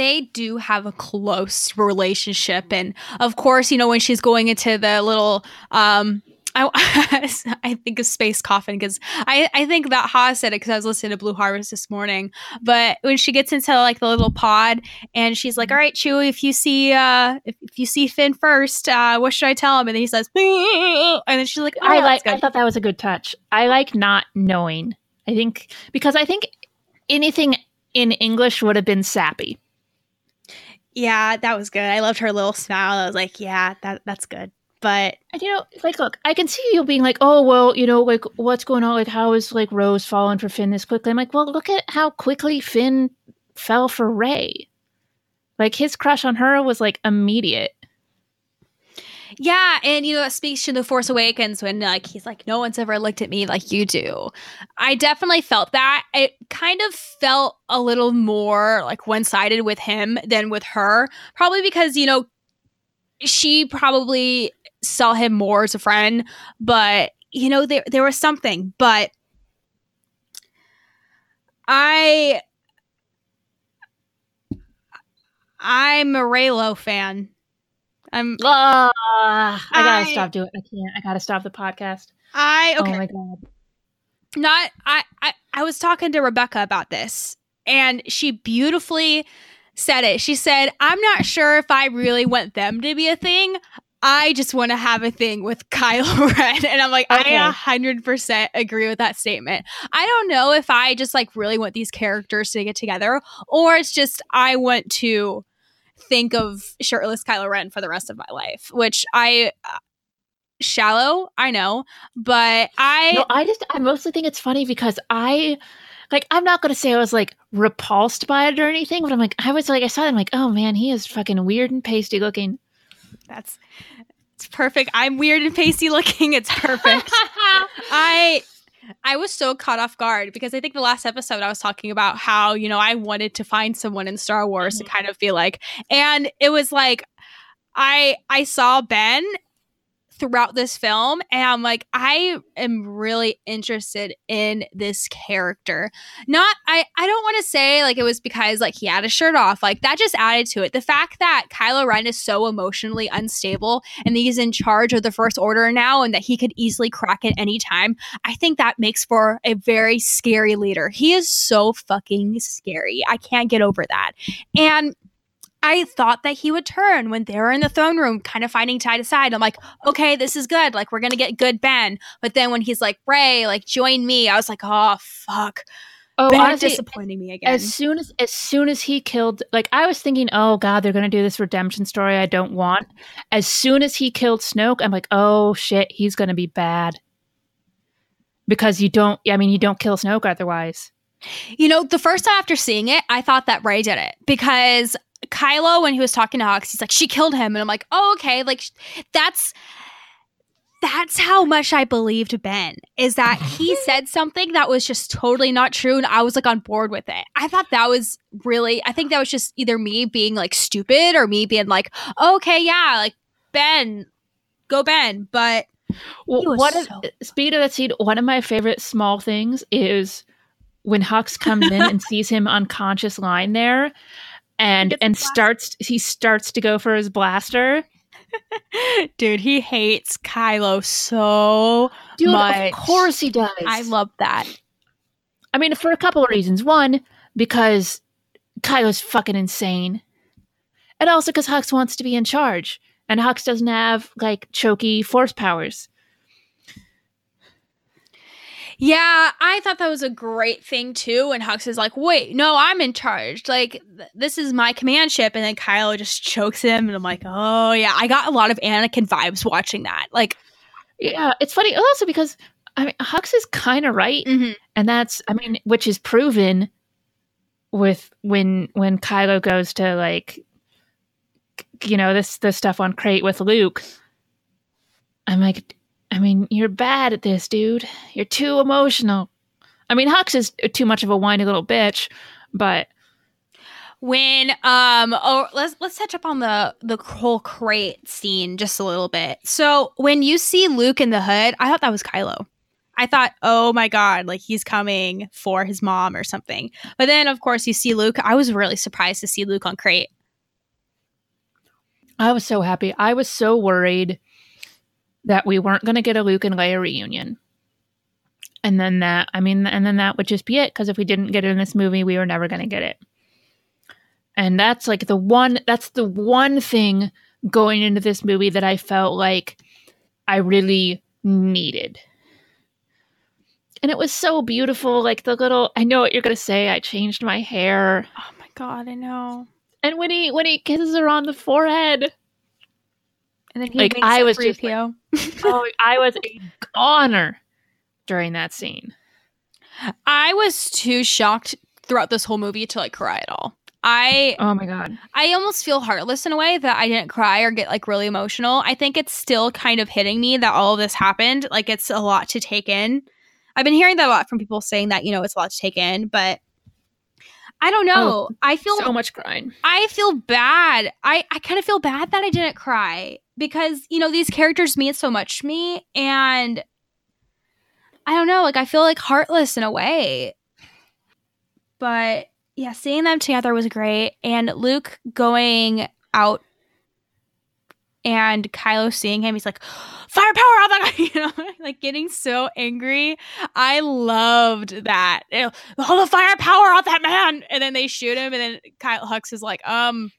They do have a close relationship and of course you know when she's going into the little um I, I think of space coffin because I, I think that Ha said it because I was listening to Blue Harvest this morning. But when she gets into like the little pod and she's like, "All right, Chewie, if you see uh if, if you see Finn first, uh, what should I tell him?" And then he says, and then she's like, oh, I like. I thought that was a good touch. I like not knowing. I think because I think anything in English would have been sappy. Yeah, that was good. I loved her little smile. I was like, "Yeah, that that's good." But And you know, like, look, I can see you being like, oh, well, you know, like, what's going on? Like, how is like Rose falling for Finn this quickly? I'm like, well, look at how quickly Finn fell for Rey. Like, his crush on her was like immediate. Yeah, and you know that speaks to the Force Awakens when like he's like, no one's ever looked at me like you do. I definitely felt that. It kind of felt a little more like one sided with him than with her, probably because you know she probably saw him more as a friend, but you know there there was something, but I. I'm a Reylo fan. I'm Ah, I gotta I- stop doing. I can't. I gotta stop the podcast. I okay. Oh my god. not I, I I was talking to Rebecca about this and she beautifully said it. She said, "I'm not sure if I really want them to be a thing. I just want to have a thing with Kylo Ren." And I'm like, Okay. I 100% agree with that statement. I don't know if I just like really want these characters to get together or it's just I want to think of shirtless Kylo Ren for the rest of my life, which I uh, shallow, I know, but I No, I just I mostly think it's funny because I like I'm not gonna say I was like repulsed by it or anything, but I'm like I was like I saw I'm like, oh man, he is fucking weird and pasty looking. That's it's perfect. I'm weird and pasty looking. It's perfect. I I was so caught off guard because I think the last episode I was talking about how, you know, I wanted to find someone in Star Wars to mm-hmm. kind of feel like and it was like I I saw Ben throughout this film and I'm like I am really interested in this character. Not I I don't want to say like it was because like he had a shirt off. Like that just added to it. The fact that Kylo Ren is so emotionally unstable and he's in charge of the first order now and that he could easily crack at any time, I think that makes for a very scary leader. He is so fucking scary. I can't get over that. And I thought that he would turn when they were in the throne room, kind of fighting side to side. I'm like, okay, this is good. Like, we're going to get good Ben. But then when he's like, Rey, like, join me, I was like, oh, fuck. Oh, Ben honestly, disappointing me again. as soon as as soon as he killed like I was thinking, oh god, they're gonna do this redemption story I don't want. As soon as he killed Snoke, I'm like, oh shit, he's gonna be bad. Because you don't I mean you don't kill Snoke otherwise. You know, the first time after seeing it, I thought that Rey did it because Kylo, when he was talking to Hux, he's like, she killed him. And I'm like, oh, okay. Like, that's. That's how much I believed Ben is that he said something that was just totally not true. And I was like on board with it. I thought that was really, I think that was just either me being like stupid or me being like, oh, okay, yeah, like Ben, go Ben. But Well, He was what if- so- uh, speaking of that scene, one of my favorite small things is when Hux comes in and sees him unconscious lying there and and starts he starts to go for his blaster. dude, he hates Kylo so Dude, Much. of course he does. I love that. I mean, for a couple of reasons. One, because Kylo's fucking insane. And also because Hux wants to be in charge. And Hux doesn't have, like, choky force powers. Yeah, I thought that was a great thing too. And Hux is like, wait, no, I'm in charge. Like, th- this is my command ship. And then Kylo just chokes him. And I'm like, oh, yeah. I got a lot of Anakin vibes watching that. Like, Yeah, it's funny also because I mean Hux is kind of right, mhm. and that's I mean, which is proven with when when Kylo goes to like you know this this stuff on Crait with Luke. I'm like, I mean, you're bad at this, dude. You're too emotional. I mean, Hux is too much of a whiny little bitch, but when um oh let's let's touch up on the the whole Crait scene just a little bit so when you see luke in the hood i thought that was kylo i thought oh my god like he's coming for his mom or something but then of course you see luke i was really surprised to see luke on Crait I was so happy. I was so worried that we weren't going to get a Luke and Leia reunion. And then that, I mean, and then that would just be it. Because if we didn't get it in this movie, we were never going to get it. And that's like the one, that's the one thing going into this movie that I felt like I really needed. And it was so beautiful. Like the little, I know what you're going to say. I changed my hair. oh my god i know And when he, when he kisses her on the forehead, and then he Like, winks I was just 3PO. oh, I was a goner during that scene. I was too shocked throughout this whole movie to like cry at all. I Oh my god. I almost feel heartless in a way that I didn't cry or get like really emotional. I think it's still kind of hitting me that all of this happened. Like it's a lot to take in. I've been hearing that a lot from people saying that, you know, it's a lot to take in, but I don't oh, know. I feel So much crying. I feel bad. I, I kind of feel bad that I didn't cry because, you know, these characters mean so much to me. And I don't know, like, I feel like heartless in a way. But yeah, seeing them together was great. And Luke going out and Kylo seeing him, he's like, firepower on that you know, like getting so angry. I loved that. All the firepower on that man. And then they shoot him, and then Kyle Hux is like, um,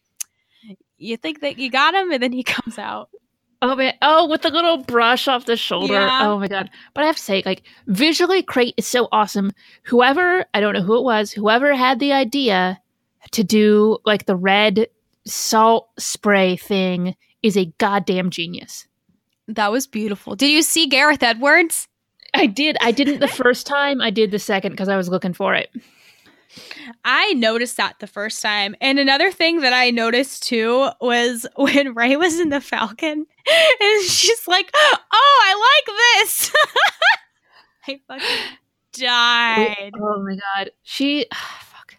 you think that you got him? And then he comes out. Oh man. Oh, with the little brush off the shoulder. Yeah. Oh my god. But I have to say, like, visually Crait is so awesome. Whoever, I don't know who it was, whoever had the idea to do like the red salt spray thing is a goddamn genius. That was beautiful. Did you see Gareth Edwards? I did. I didn't the first time. I did the second because I was looking for it. I noticed that the first time. And another thing that I noticed too was when Rey was in the Falcon and she's like, Oh, I like this. I fucking died. Oh my god. She fuck.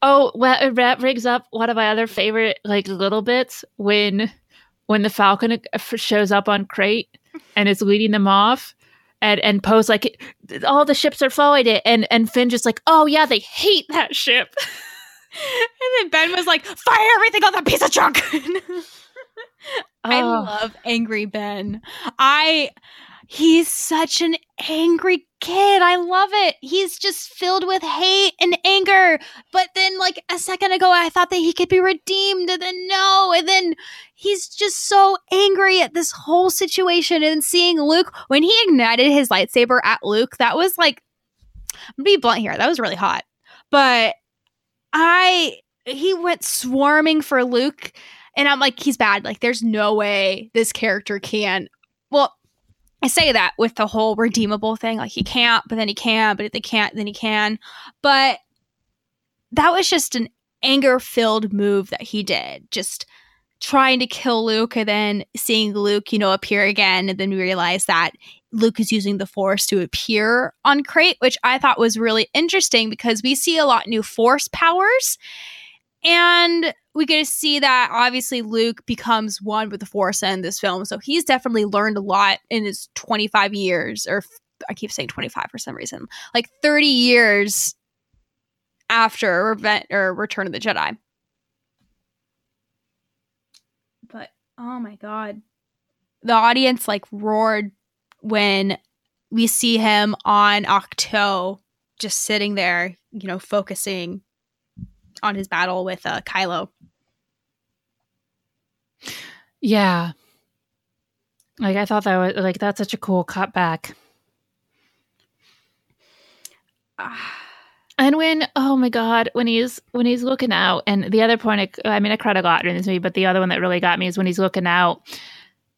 Oh, well, that brings up one of my other favorite like little bits when when the Falcon uh, shows up on Crait and is leading them off. And and Poe's like, all the ships are following it, and and Finn just like, oh yeah, they hate that ship. And then Ben was like, Fire everything on that piece of junk. I Oh. love angry Ben. I he's such an angry kid. I love it. He's just filled with hate and anger. But then like a second ago I thought that he could be redeemed and then no. And then he's just so angry at this whole situation and seeing Luke when he ignited his lightsaber at Luke, that was like I'm be blunt here. That was really hot. But I he went swarming for Luke and I'm like, he's bad. Like, there's no way this character can. I say that with the whole redeemable thing. Like, he can't, but then he can, but if they can't, then he can. But that was just an anger filled move that he did. Just trying to kill Luke and then seeing Luke, you know, appear again. And then we realize that Luke is using the Force to appear on Crait, which I thought was really interesting because we see a lot new Force powers. And we get to see that obviously Luke becomes one with the Force in this film. So he's definitely learned a lot in his 25 years, or I keep saying 25 for some reason, like 30 years after Revent or Return of the Jedi. But oh my god. The audience like roared when we see him on Ahch-To just sitting there, you know, focusing on his battle with uh, Kylo. Yeah. Like I thought that was like that's such a cool cutback. And when oh my god, when he's when he's looking out, and the other point, I, I mean, I cried a lot in this movie, but the other one that really got me is when he's looking out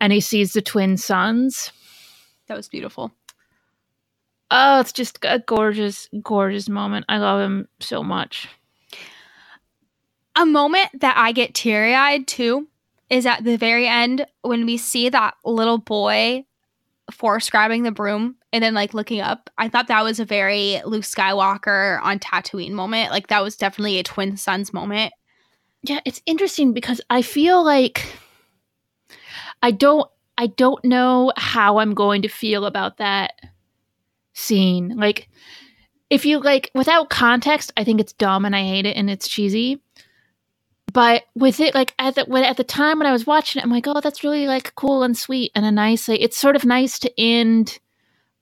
and he sees the twin suns. That was beautiful. Oh, it's just a gorgeous, gorgeous moment. I love him so much. A moment that I get teary eyed too is at the very end when we see that little boy force grabbing the broom and then like looking up. I thought that was a very Luke Skywalker on Tatooine moment. Like that was definitely a twin suns moment. Yeah, it's interesting because I feel like I don't I don't know how I'm going to feel about that scene. Like if you like without context, I think it's dumb and I hate it and it's cheesy. But with it, like at the when, at the time when I was watching it, I'm like, oh, that's really like cool and sweet and a nice. Like, it's sort of nice to end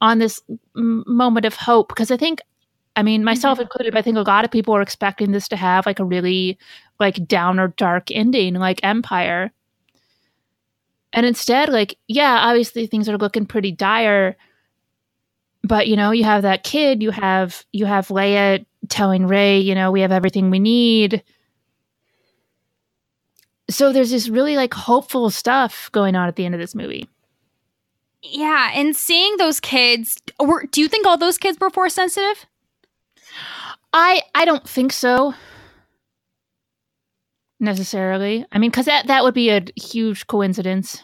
on this m- moment of hope because I think, I mean, myself Mhm. included, I think a lot of people were expecting this to have like a really like downer, dark ending, like Empire. And instead, like, yeah, obviously things are looking pretty dire. But you know, you have that kid, you have you have Leia telling Rey, you know, we have everything we need. So there's this really like hopeful stuff going on at the end of this movie. Yeah, and seeing those kids, were, do you think all those kids were force sensitive? I I don't think so necessarily. I mean, because that that would be a huge coincidence.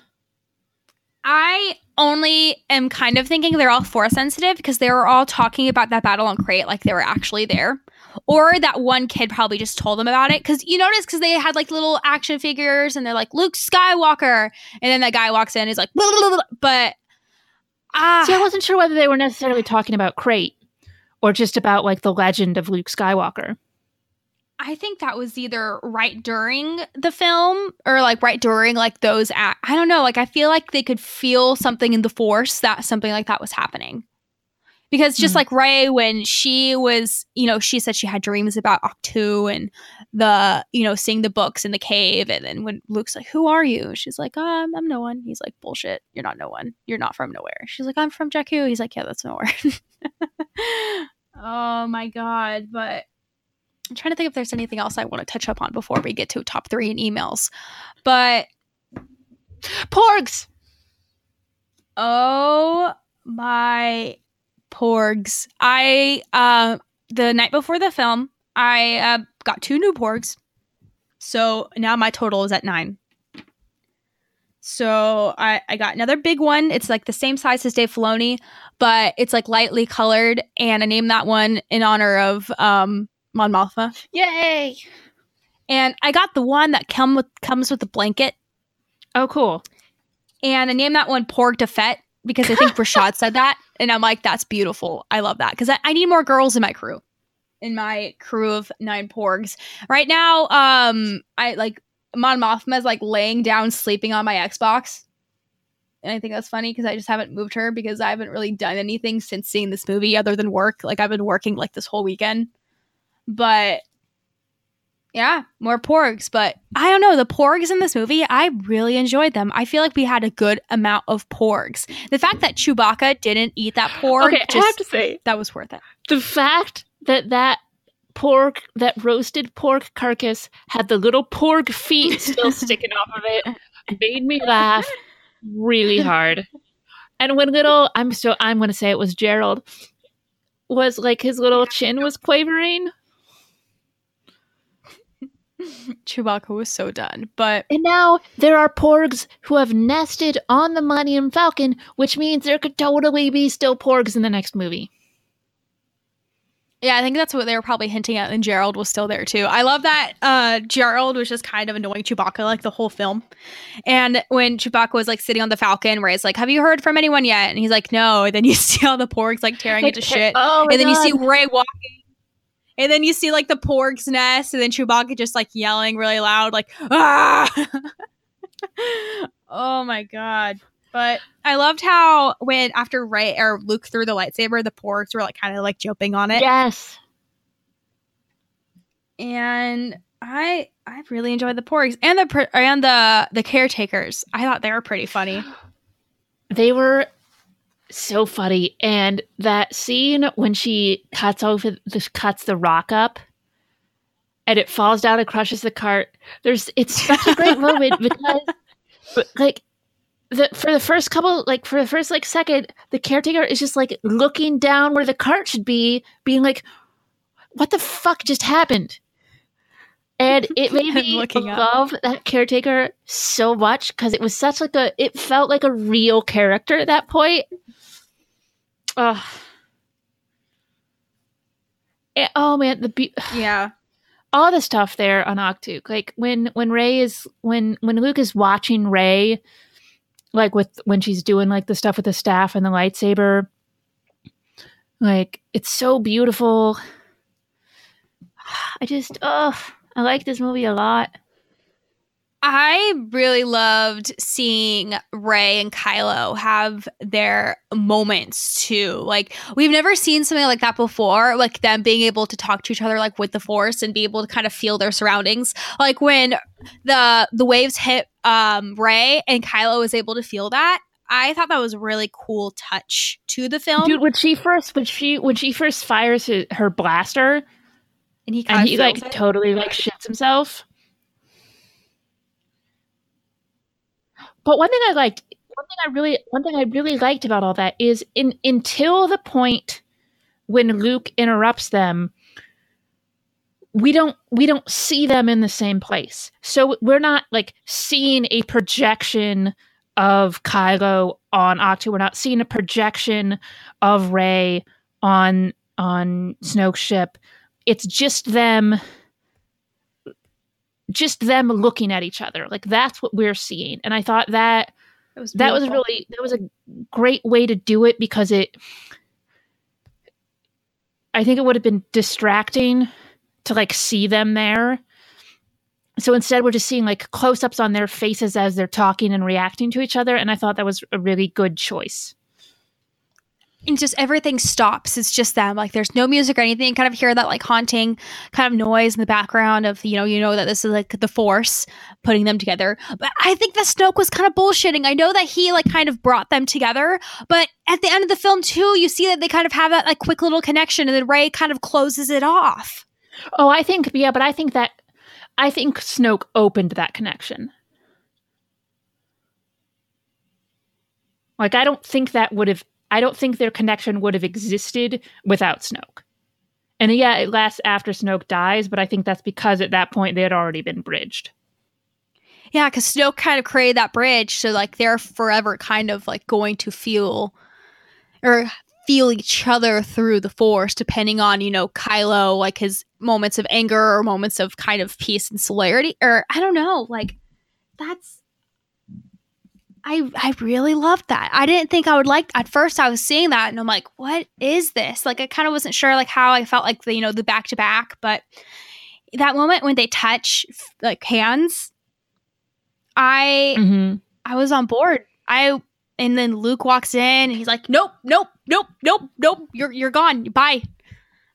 I only am kind of thinking they're all force sensitive because they were all talking about that battle on Crait like they were actually there. Or that one kid probably just told them about it. Because you notice, because they had like little action figures and they're like, Luke Skywalker. And then that guy walks in and he's like, blah, blah, blah. but ah, See, I wasn't sure whether they were necessarily talking about Crait or just about like the legend of Luke Skywalker. I think that was either right during the film or like right during like those. Act- I don't know. Like I feel like they could feel something in the force that something like that was happening. Because just Hmm. like Rey, when she was, you know, she said she had dreams about Ahch-To and the, you know, seeing the books in the cave. And then when Luke's like, Who are you? She's like, um, I'm no one. He's like, Bullshit. You're not no one. You're not from nowhere. She's like, I'm from Jakku. He's like, Yeah, that's nowhere. oh my God. But I'm trying to think if there's anything else I want to touch up on before we get to top three and emails. But Porgs. oh my porgs. I uh the night before the film, I uh, got two new porgs. So now my total is at nine. So I, I got another big one. It's like the same size as Dave Filoni, but it's like lightly colored, and I named that one in honor of um Mon Mothma. Yay! And I got the one that come with comes with the blanket, Oh, cool. and I named that one Porg to Fett because I think Rashad said that, and I'm like, that's beautiful. I love that because I, I need more girls in my crew, in my crew of nine Porgs. Right now, um, I like Mon Mothma is like laying down sleeping on my Xbox. And I think that's funny because I just haven't moved her because I haven't really done anything since seeing this movie other than work. Like I've been working like this whole weekend. But yeah, more porgs. But I don't know. The porgs in this movie, I really enjoyed them. I feel like we had a good amount of porgs. The fact that Chewbacca didn't eat that porg, okay, I have to say that was worth it. the fact that that pork, that roasted pork carcass, had the little pork feet still sticking off of it, made me laugh really hard. And when little, I'm so I'm going to say it was Gerald, was like his little chin was quavering. Chewbacca was so done. But And now there are porgs who have nested on the Millennium Falcon, which means there could totally be still porgs in the next movie. yeah, I think that's what they were probably hinting at, and Gerald was still there too. I love that uh Gerald was just kind of annoying Chewbacca like the whole film. And when Chewbacca was like sitting on the Falcon, where it's like, Have you heard from anyone yet? And he's like, No. And then you see all the porgs like tearing Like, into shit. Oh, and then you see Rey walking. And then you see like the porg's nest, and then Chewbacca just like yelling really loud, like ah. oh my god! But I loved how when after Rey or Luke threw the lightsaber, the porgs were like kind of like jumping on it. Yes. And I I really enjoyed the porgs and the and the the caretakers. I thought they were pretty funny. They were so funny. And that scene when she cuts the cuts the rock up and it falls down and crushes the cart. There's it's such a great moment because like the for the first couple like for the first like second, the caretaker is just like looking down where the cart should be, being like, What the fuck just happened? And it made me Looking up. love that caretaker so much because it was such like a it felt like a real character at that point. Oh, oh man, the be- Yeah. all the stuff there on Octuk. Like when when Rey is when when Luke is watching Rey, like with when she's doing like the stuff with the staff and the lightsaber. Like it's so beautiful. I just oh I like this movie a lot. I really loved seeing Rey and Kylo have their moments too. Like we've never seen something like that before, like them being able to talk to each other like with the force and be able to kind of feel their surroundings. Like when the the waves hit um Rey and Kylo was able to feel that. I thought that was a really cool touch to the film. Dude, when she first when she when she first fires her, her blaster and he kind and of he like totally like shits himself. But one thing I liked, one thing I really, one thing I really liked about all that is in until the point when Luke interrupts them, we don't we don't see them in the same place. So we're not like seeing a projection of Kylo on Ahch-To. We're not seeing a projection of Rey on on Snoke's ship. It's just them just them looking at each other. Like that's what we're seeing. And I thought that It was that was really that was a great way to do it because it I think it would have been distracting to like see them there. So instead we're just seeing like close-ups on their faces as they're talking and reacting to each other and I thought that was a really good choice. And just everything stops. It's just them. Like there's no music or anything. You kind of hear that like haunting kind of noise in the background of, you know, you know that this is like the force putting them together. But I think that Snoke was kind of bullshitting. I know that he like kind of brought them together, but at the end of the film too, you see that they kind of have that like quick little connection and then Rey kind of closes it off. Oh, I think yeah, but I think that I think Snoke opened that connection. Like I don't think that would have I don't think their connection would have existed without Snoke. And yeah, it lasts after Snoke dies, but I think that's because at that point they had already been bridged. Yeah, because Snoke kind of created that bridge, so like they're forever kind of like going to feel or feel each other through the Force, depending on you know Kylo, like his moments of anger or moments of kind of peace and celerity, or I don't know, like that's. I I really loved that. I didn't think I would like. At first, I was seeing that, and I'm like, "What is this?" Like, I kind of wasn't sure, like how I felt like the you know the back to back, but that moment when they touch like hands I Mm-hmm. I was on board. I and then Luke walks in and he's like, "Nope, nope, nope, nope, nope. You're you're gone. Bye."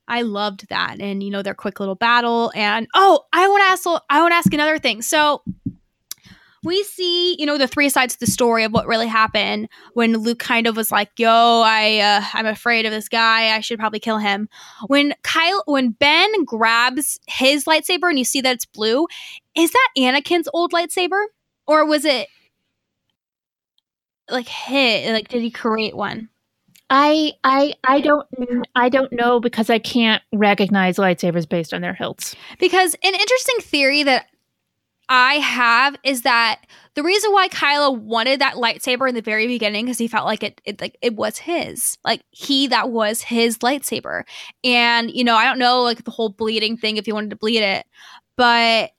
I loved that, and you know their quick little battle. And oh, I want to ask. I want to ask another thing. So we see, you know, the three sides of the story of what really happened when Luke kind of was like, "Yo, I uh, I'm afraid of this guy. I should probably kill him." When Kyle, when Ben grabs his lightsaber and you see that it's blue, is that Anakin's old lightsaber? or was it like hit like did he create one I I I don't I don't know because I can't recognize lightsabers based on their hilts. because an interesting theory that i have is that the reason why kylo wanted that lightsaber in the very beginning because he felt like it, it like it was his like he that was his lightsaber and you know i don't know like the whole bleeding thing if he wanted to bleed it but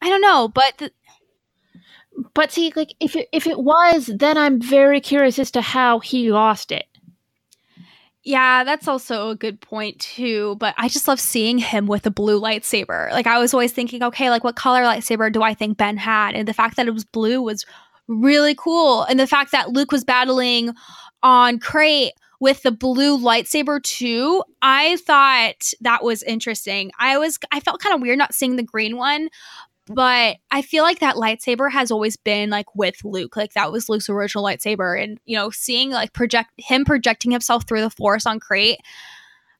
i don't know but the, But see, like if it, if it was, then I'm very curious as to how he lost it. Yeah, that's also a good point too. But I just love seeing him with a blue lightsaber. Like I was always thinking, okay, like what color lightsaber do I think Ben had? And the fact that it was blue was really cool. And the fact that Luke was battling on Crait with the blue lightsaber too, I thought that was interesting. I was I felt kind of weird not seeing the green one, but I feel like that lightsaber has always been like with Luke. Like that was Luke's original lightsaber and you know, seeing like project him projecting himself through the force on Crait,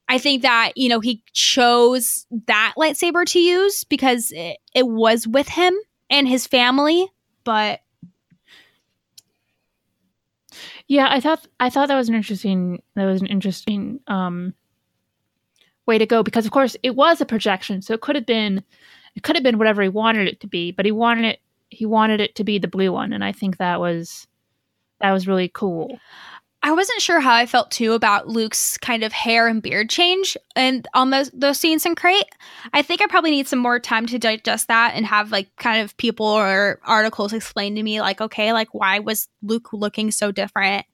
I think that, you know, he chose that lightsaber to use because it, it was with him and his family, but yeah, I thought I thought that was an interesting that was an interesting um way to go because of course it was a projection, so it could have been it could have been whatever he wanted it to be, but he wanted it he wanted it to be the blue one and I think that was that was really cool. I wasn't sure how I felt too about Luke's kind of hair and beard change and on those those scenes in Crait. I think I probably need some more time to digest that and have like kind of people or articles explain to me like, okay, like why was Luke looking so different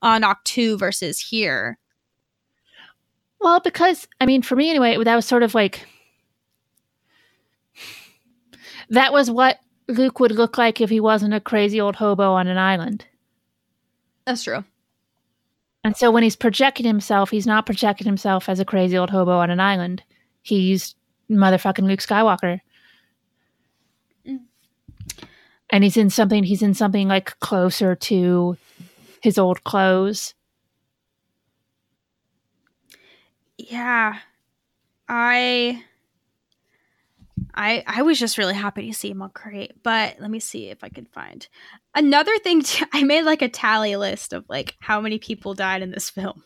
on Ahch-To versus here? Well, because I mean, for me anyway, that was sort of like that was what Luke would look like if he wasn't a crazy old hobo on an island. That's true. And so when he's projecting himself, he's not projecting himself as a crazy old hobo on an island. He's motherfucking Luke Skywalker. Mm. And he's in something he's in something like closer to his old clothes. Yeah. I I I was just really happy to see him on Crait, but let me see if I can find another thing. Too, I made like a tally list of like how many people died in this film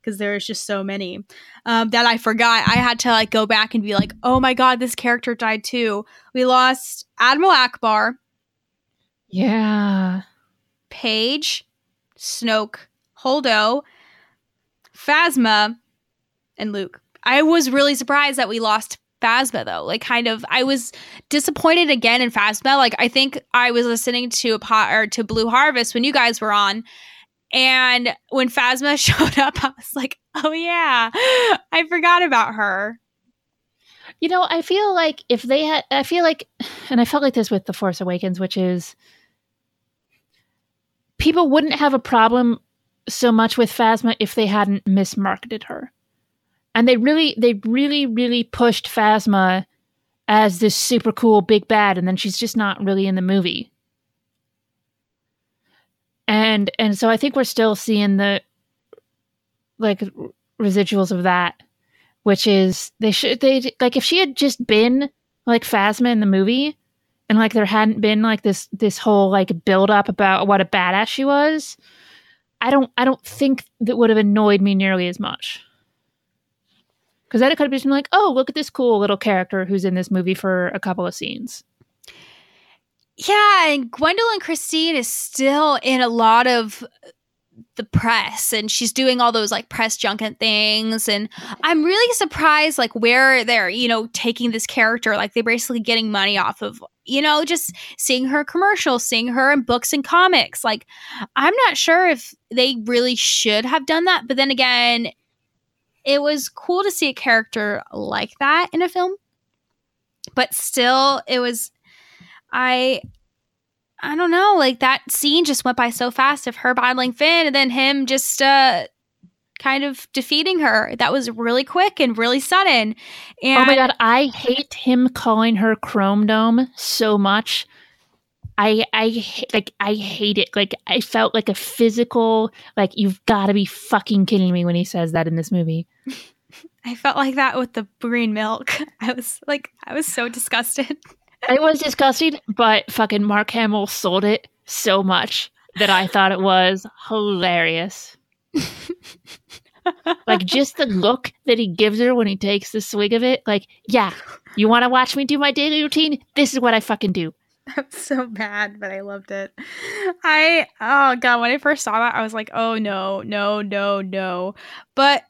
because there's just so many um, that I forgot. I had to like go back and be like, oh my god, this character died too. We lost Admiral Ackbar. Yeah. Paige, Snoke, Holdo, Phasma, and Luke. I was really surprised that we lost Phasma though. Like kind of I was disappointed again in Phasma. Like I think I was listening to a pot or to Blue Harvest when you guys were on. And when Phasma showed up, I was like, oh yeah, I forgot about her. You know, I feel like if they had, I feel like, and I felt like this with The Force Awakens, which is people wouldn't have a problem so much with Phasma if they hadn't mismarketed her and they really they really really pushed Phasma as this super cool big bad and then she's just not really in the movie. And and so I think we're still seeing the like residuals of that which is they should they like if she had just been like Phasma in the movie and like there hadn't been like this this whole like build up about what a badass she was, I don't I don't think that would have annoyed me nearly as much. Because then it could have been like, oh, look at this cool little character who's in this movie for a couple of scenes. Yeah, and Gwendoline Christie is still in a lot of the press and she's doing all those like press junket things and i'm really surprised like where they're you know taking this character like they're basically getting money off of you know just seeing her commercials seeing her in books and comics like i'm not sure if they really should have done that but then again it was cool to see a character like that in a film but still it was i i don't know like that scene just went by so fast of her battling finn and then him just uh kind of defeating her. That was really quick and really sudden. And oh my god i hate him calling her chrome dome so much I I like I hate it. Like I felt like a physical like you've got to be fucking kidding me when he says that in this movie. I felt like that with the green milk. I was like I was so disgusted. it was disgusting, but fucking Mark Hamill sold it so much that I thought it was hilarious. like just the look that he gives her when he takes the swig of it. Like, yeah, you want to watch me do my daily routine? This is what I fucking do. I'm so bad, but I loved it. I oh god, when I first saw that, I was like, oh no, no, no, no. But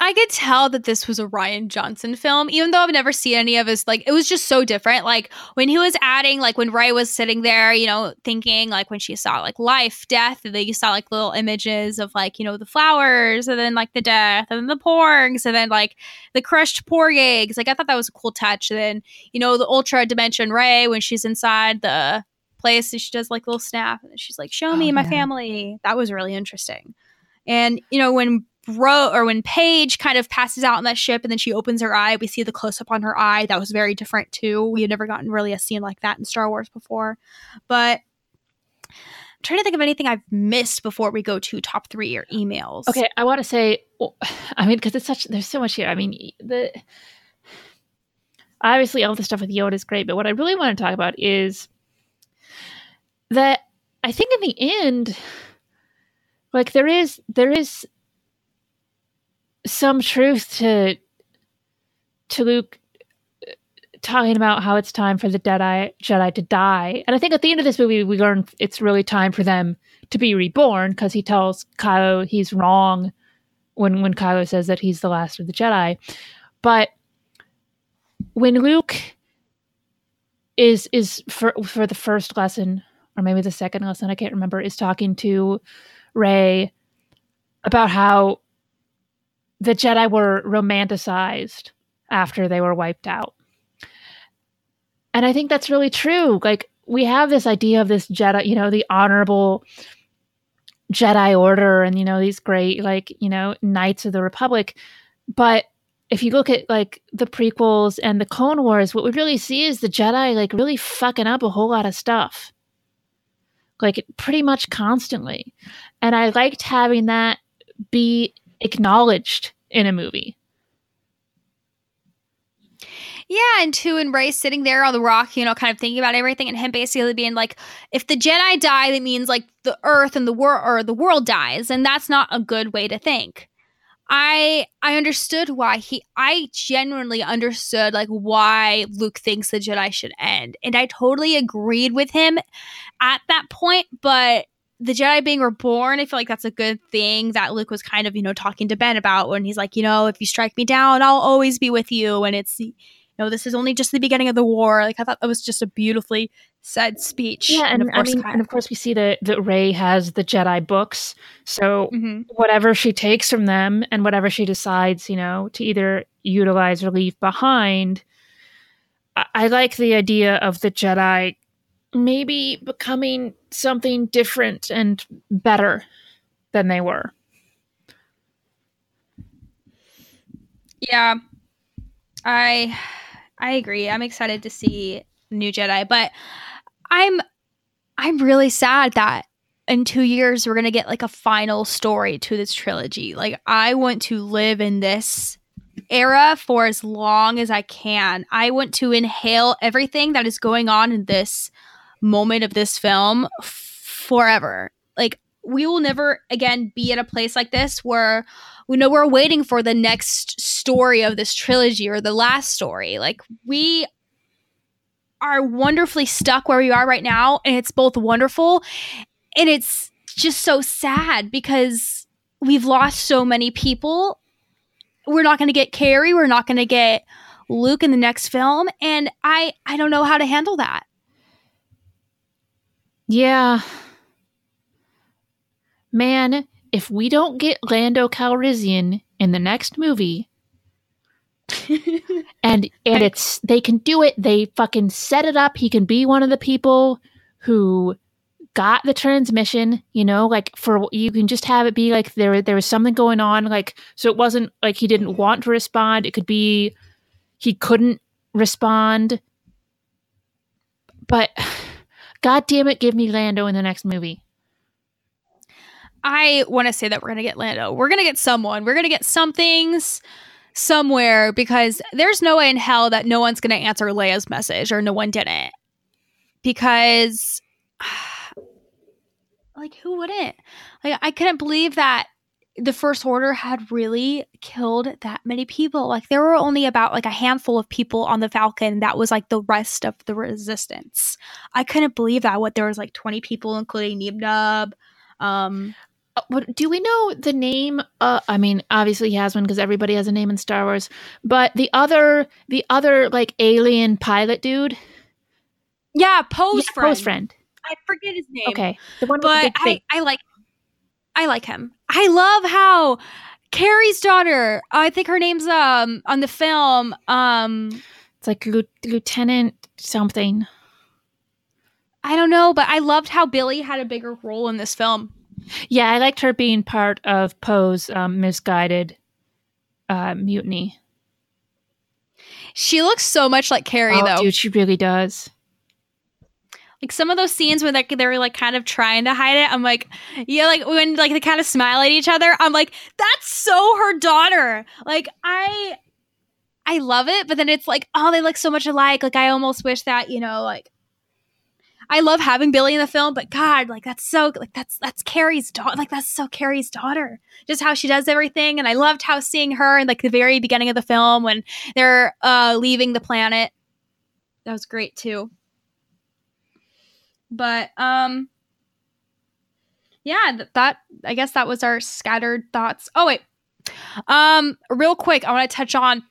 I could tell that this was a Rian Johnson film, even though I've never seen any of his. Like, it was just so different. Like when he was adding, like when Rey was sitting there, you know, thinking like when she saw like life, death, and then you saw like little images of like you know the flowers, and then like the death, and then the porgs, and then like the crushed porg eggs. Like I thought that was a cool touch. And then you know the ultra dimension Rey, when she's inside the place and she does like little snap and she's like, "Show oh, me Oh, my yeah. family." That was really interesting. And you know when Bro or when Paige kind of passes out on that ship and then she opens her eye, we see the close up on her eye. That was very different too. We had never gotten really a scene like that in Star Wars before. But I'm trying to think of anything I've missed before we go to top three or emails. Okay, I want to say, I mean, because it's such, there's so much here. I mean, the obviously all the stuff with Yoda is great, but what I really want to talk about is that I think in the end, like there is there is some truth to to Luke uh, talking about how it's time for the Jedi Jedi to die, and I think at the end of this movie we learn it's really time for them to be reborn because he tells Kylo he's wrong when when Kylo says that he's the last of the Jedi. But when Luke is is for for the first lesson or maybe the second lesson, I can't remember, is talking to Rey about how the Jedi were romanticized after they were wiped out. And I think that's really true. Like we have this idea of this Jedi, you know, the honorable Jedi Order and you know these great like you know Knights of the Republic, but if you look at like the prequels and the Clone Wars, what we really see is the Jedi like really fucking up a whole lot of stuff, like pretty much constantly, and I liked having that be acknowledged in a movie. Yeah, and and Rey sitting there on the rock, you know, kind of thinking about everything, and him basically being like, if the Jedi die, that means like the Earth and the world or the world dies, and that's not a good way to think. I I understood why he I genuinely understood like why Luke thinks the Jedi should end. And I totally agreed with him at that point, but the Jedi being reborn, I feel like that's a good thing that Luke was kind of, you know, talking to Ben about when he's like, you know, if you strike me down, I'll always be with you. And it's, you know, this is only just the beginning of the war. Like, I thought that was just a beautifully said speech. Yeah, and, of I course, mean, and of course we see that that Rey has the Jedi books, so Mhm. whatever she takes from them and whatever she decides, you know, to either utilize or leave behind. I, I like the idea of the Jedi maybe becoming something different and better than they were. Yeah, I I agree. I'm excited to see New Jedi, but I'm I'm really sad that in two years we're gonna get like a final story to this trilogy. Like I want to live in this era for as long as I can. I want to inhale everything that is going on in this moment of this film forever. Like we will never again be at a place like this where we know we're waiting for the next story of this trilogy or the last story. Like we are wonderfully stuck where we are right now and it's both wonderful and it's just so sad because we've lost so many people. We're not going to get Carrie, we're not going to get Luke in the next film and I I don't know how to handle that. Yeah. Man, if we don't get Lando Calrissian in the next movie, and and it's they can do it, they fucking set it up. He can be one of the people who got the transmission, you know, like for you can just have it be like there there was something going on, like so it wasn't like he didn't want to respond. It could be he couldn't respond. But God damn it, give me Lando in the next movie. I want to say that we're going to get Lando. We're going to get someone. We're going to get some things somewhere because there's no way in hell that no one's going to answer Leia's message or no one didn't. Because, like, who wouldn't? Like, I couldn't believe that the First Order had really killed that many people. Like, there were only about like a handful of people on the Falcon that was like the rest of the Resistance. I couldn't believe that. What there was like 20 people, including Neeb Um, Uh, do we know the name? Uh, I mean, obviously he has one because everybody has a name in Star Wars. But the other, the other like alien pilot dude, Yeah, Poe's Yeah, friend. Poe's friend. I forget his name. Okay, the one with the but big I. I like I like him. I love how Carrie's daughter. I think her name's um on the film. Um, It's like Lieu- Lieutenant something. I don't know, but I loved how Billie had a bigger role in this film. Yeah, I liked her being part of Poe's um, misguided uh, mutiny. She looks so much like Carrie, oh, though. dude, she really does. Like some of those scenes where like they're like kind of trying to hide it, I'm like, yeah, like when like they kind of smile at each other, I'm like, that's so her daughter. Like I, I love it, but then it's like, oh, they look so much alike. Like I almost wish that you know, like I love having Billie in the film, but God, like that's so like that's that's Carrie's daughter. Like that's so Carrie's daughter. Just how she does everything, and I loved how seeing her in like the very beginning of the film when they're uh leaving the planet. That was great too. But um, yeah, th- that I guess that was our scattered thoughts. Oh wait, um, real quick, I want to touch on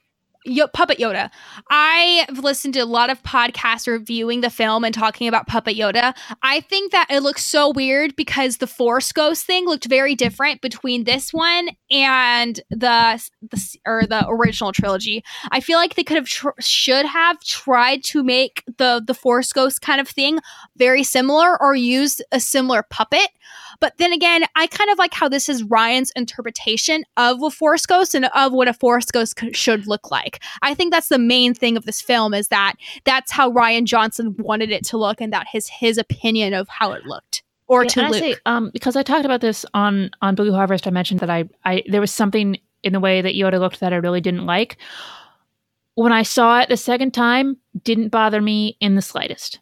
Yo- Puppet Yoda. I've listened to a lot of podcasts reviewing the film and talking about Puppet Yoda. I think that it looks so weird because the Force Ghost thing looked very different between this one and the the or the original trilogy. I feel like they could have tr- should have tried to make the the Force Ghost kind of thing very similar or used a similar puppet. But then again, I kind of like how this is Rian's interpretation of a Force Ghost and of what a Force Ghost c- should look like. I think that's the main thing of this film is that that's how Rian Johnson wanted it to look and that his his opinion of how it looked. Or Yeah, to and I say, um, because I talked about this on on Blue Harvest. I mentioned that I, I there was something in the way that Yoda looked that I really didn't like. When I saw it the second time, didn't bother me in the slightest.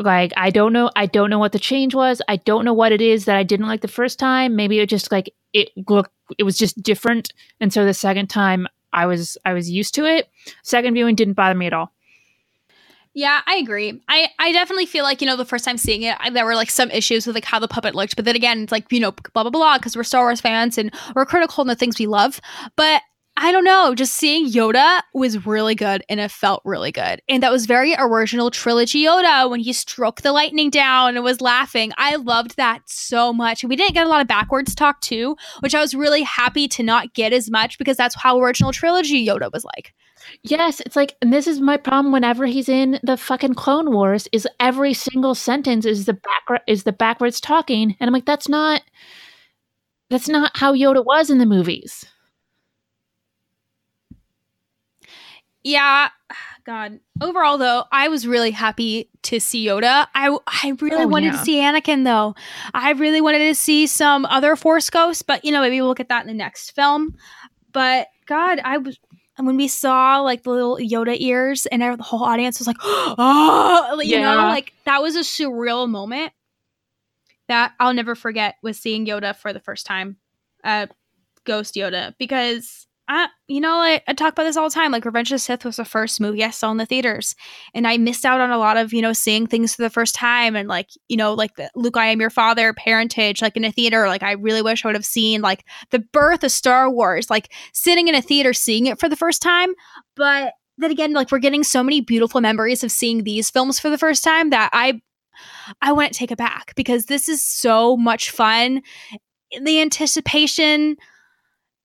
Like I don't know, I don't know what the change was. I don't know what it is that I didn't like the first time. Maybe it just like it looked, it was just different, and so the second time I was I was used to it. Second viewing didn't bother me at all. Yeah, I agree. I, I definitely feel like, you know, the first time seeing it, I, there were like some issues with like how the puppet looked. But then again, it's like, you know, blah, blah, blah, because we're Star Wars fans and we're critical in the things we love. But I don't know, just seeing Yoda was really good and it felt really good. And that was very original trilogy Yoda when he stroked the lightning down and was laughing. I loved that so much. We didn't get a lot of backwards talk too, which I was really happy to not get as much because that's how original trilogy Yoda was like. Yes, it's like, and this is my problem. Whenever he's in the fucking Clone Wars, is every single sentence is the back is the backwards talking, and I'm like, that's not that's not how Yoda was in the movies. Yeah, God. Overall, though, I was really happy to see Yoda. I I really Oh, wanted yeah. to see Anakin, though. I really wanted to see some other Force ghosts, but you know, maybe we'll get that in the next film. But God, I was when we saw like the little Yoda ears, and the whole audience was like, "Oh!" You know, like that was a surreal moment that I'll never forget. Was seeing Yoda for the first time, uh, Ghost Yoda, because I, you know, I, I talk about this all the time. Like Revenge of the Sith was the first movie I saw in the theaters, and I missed out on a lot of you know seeing things for the first time, and like you know, like the Luke, I am your father, parentage, like in a theater. Like I really wish I would have seen like the birth of Star Wars, like sitting in a theater seeing it for the first time. But then again, like we're getting so many beautiful memories of seeing these films for the first time that I, I to take it back because this is so much fun. The anticipation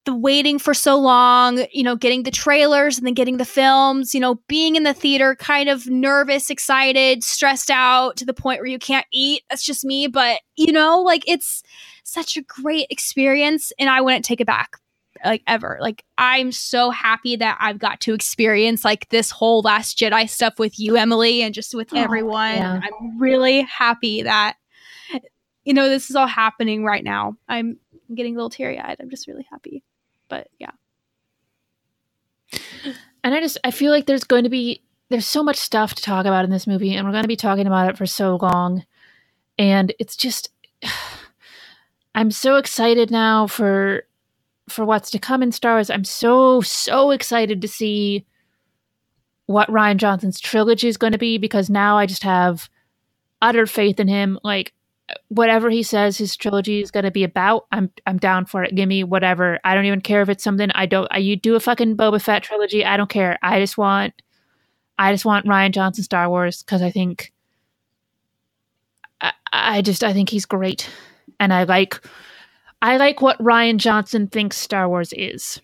the waiting for so long, you know, getting the trailers and then getting the films, you know, being in the theater, kind of nervous, excited, stressed out to the point where you can't eat. That's just me. But, you know, like it's such a great experience and I wouldn't take it back like ever. Like I'm so happy that I've got to experience like this whole Last Jedi stuff with you, Emily, and just with Oh, everyone. yeah. I'm really happy that, you know, this is all happening right now. I'm getting a little teary eyed. I'm just really happy. But yeah. And I just I feel like there's going to be there's so much stuff to talk about in this movie, and we're going to be talking about it for so long, and it's just I'm so excited now for for what's to come in Star Wars. I'm so so excited to see what Rian Johnson's trilogy is going to be because now I just have utter faith in him. Like whatever he says his trilogy is going to be about, I'm I'm down for it. Give me whatever. I don't even care if it's something I don't. I, you do a fucking Boba Fett trilogy. I don't care. I just want I just want Rian Johnson Star Wars because I think I, I just I think he's great, and I like I like what Rian Johnson thinks Star Wars is.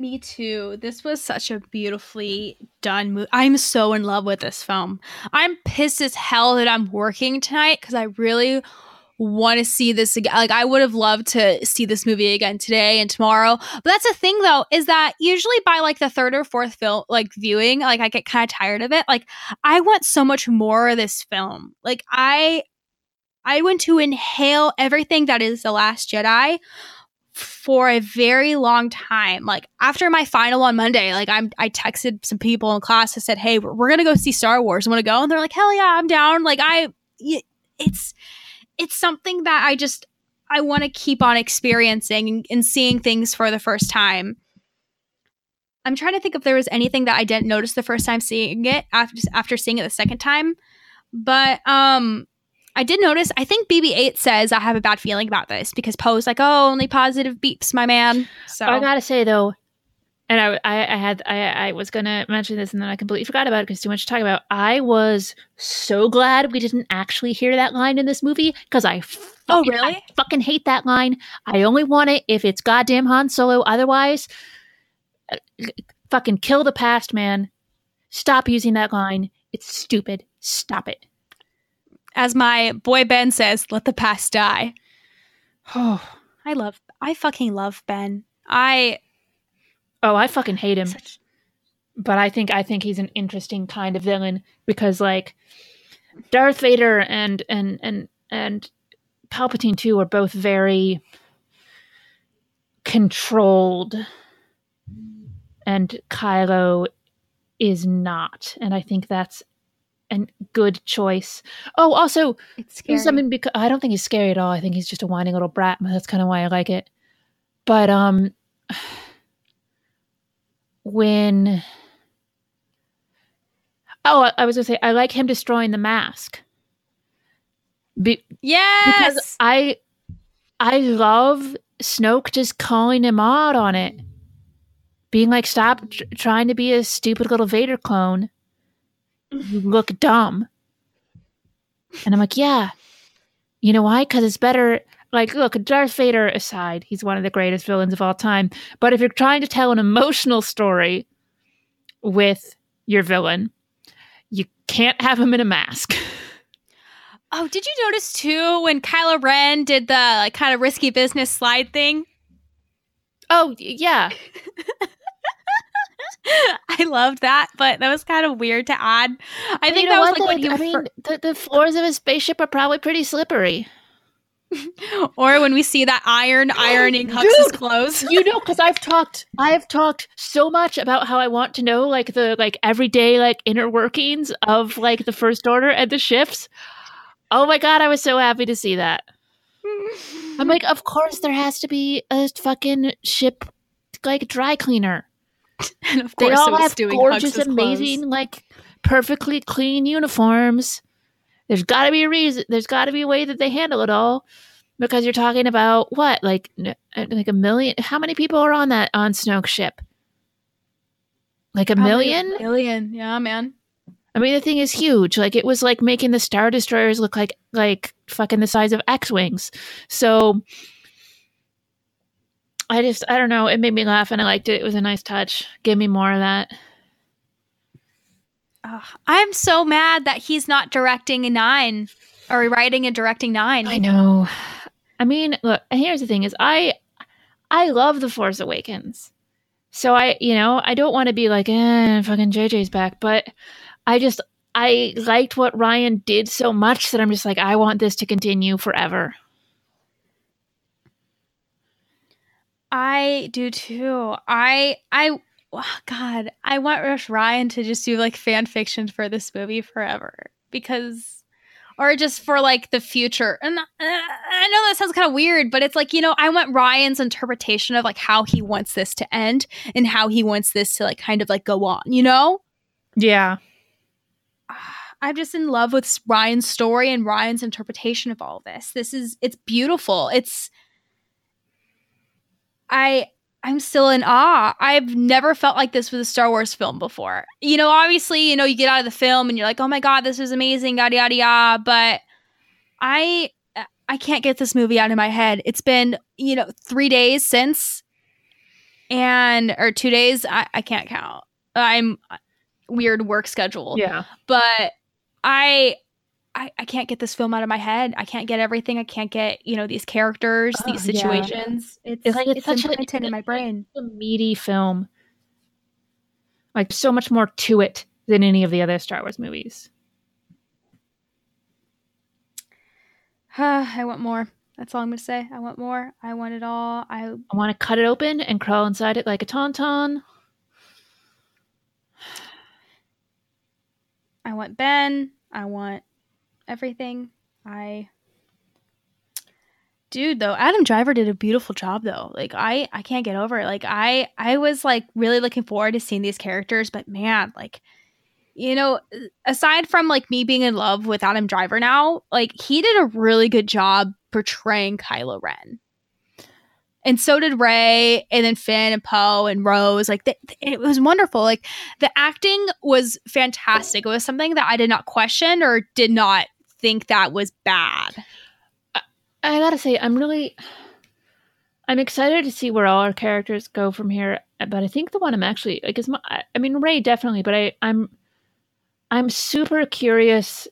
Me too. This was such a beautifully done movie. I'm so in love with this film. I'm pissed as hell that I'm working tonight because I really want to see this again. Like, I would have loved to see this movie again today and tomorrow. But that's the thing, though, is that usually by like the third or fourth film, like viewing, like I get kind of tired of it. Like, I want so much more of this film. Like, I, I want to inhale everything that is The Last Jedi for a very long time. Like after my final on Monday, like I'm I texted some people in class. I said, "Hey, we're, we're gonna go see Star Wars. Want to go?" And they're like, "Hell yeah, I'm down." Like I, it's it's something that I just I want to keep on experiencing and, and seeing things for the first time. I'm trying to think if there was anything that I didn't notice the first time seeing it after after seeing it the second time. But um I did notice, I think BB8 says I have a bad feeling about this because Poe's like, oh, only positive beeps, my man. So I gotta say though, and I, I, I had, I, I was gonna mention this and then I completely forgot about it because too much to talk about. I was so glad we didn't actually hear that line in this movie because I, oh really, I fucking hate that line. I only want it if it's goddamn Han Solo. Otherwise, uh, fucking kill the past, man. Stop using that line. It's stupid. Stop it as my boy Ben says, let the past die. Oh, I love, I fucking love Ben. I, oh, I fucking hate him. Such... But I think, I think he's an interesting kind of villain because, like, Darth Vader and and and and Palpatine too are both very controlled, and Kylo is not, and I think that's and good choice. Oh, also, it's scary. something because I don't think he's scary at all. I think he's just a whining little brat. But that's kind of why I like it. But um, when oh, I, I was gonna say I like him destroying the mask. Be- yes, because I I love Snoke just calling him out on it, being like, "Stop tr- trying to be a stupid little Vader clone." You look dumb. And I'm like, yeah. You know why? Because it's better. Like, look, Darth Vader aside, he's one of the greatest villains of all time. But if you're trying to tell an emotional story with your villain, you can't have him in a mask. Oh, did you notice too when Kylo Ren did the like kind of risky business slide thing? Oh, yeah. I loved that, but that was kind of weird to add. I but think that was like when he. I mean, the, the floors of a spaceship are probably pretty slippery. or when we see that iron ironing Hux's clothes. you know, because I've talked, I've talked so much about how I want to know like the like everyday like inner workings of like the First Order and the shifts. Oh my god, I was so happy to see that. I'm like, of course there has to be a fucking ship like dry cleaner. and of course, they all have gorgeous, amazing, clothes. like perfectly clean uniforms. There's got to be a reason. There's got to be a way that they handle it all, because you're talking about what, like, uh, like a million. How many people are on that on Snoke ship? Like a Probably million. A million, yeah, man. I mean, the thing is huge. Like, it was like making the star destroyers look like like fucking the size of X wings. So I just I don't know. It made me laugh and I liked it. It was a nice touch. Give me more of that. Uh, I'm so mad that he's not directing a nine or writing and directing nine. I know. I mean, look. Here's the thing: is I I love the Force Awakens, so I you know I don't want to be like eh, fucking JJ's back, but I just I liked what Rian did so much that I'm just like I want this to continue forever. I do too. I I oh God, I want Rush Rian to just do like fan fiction for this movie forever because or just for like the future. And uh, I know that sounds kind of weird, but it's like, you know, I want Rian's interpretation of like how he wants this to end and how he wants this to like kind of like go on, you know? Yeah. I'm just in love with Rian's story and Rian's interpretation of all of this. This is it's beautiful. It's I I'm still in awe. I've never felt like this with a Star Wars film before. You know, obviously, you know, you get out of the film and you're like, "Oh my god, this is amazing," yada yada yada. But I I can't get this movie out of my head. It's been you know three days since and or two days. I, I can't count. I'm weird work schedule. Yeah. but I, I I can't get this film out of my head. I can't get everything. I can't get you know these characters, Oh, these yeah. situations. It's, It's like it's it's such a- imprinted in my brain. a meaty film. Like so much more to it than any of the other Star Wars movies. I want more. That's all I'm gonna say. I want more. I want it all. I I want to cut it open and crawl inside it like a tauntaun. I want Ben. I want everything. I Dude, though, Adam Driver did a beautiful job though. Like I I can't get over it. Like I I was like really looking forward to seeing these characters, but man, like you know, aside from like me being in love with Adam Driver now, like he did a really good job portraying Kylo Ren. And so did Rey, and then Finn and Poe and Rose. Like it was wonderful. Like the acting was fantastic. It was something that I did not question or did not think that was bad. I gotta say, I'm really, I'm excited to see where all our characters go from here. But I think the one I'm actually like is my, I- I mean Rey definitely, but I I'm, I'm super curious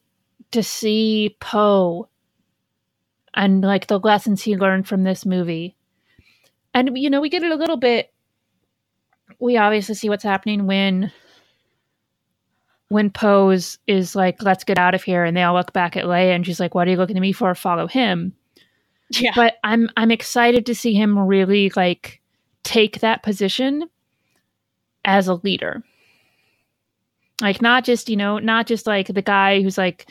to see Poe and like the lessons he learned from this movie. And you know, we get it a little bit. We obviously see what's happening when when is, is like, "Let's get out of here," and they all look back at Leia, and she's like, "What are you looking at me for? Follow him." Yeah. but I'm I'm excited to see him really like take that position as a leader. Like not just, you know, not just like the guy who's like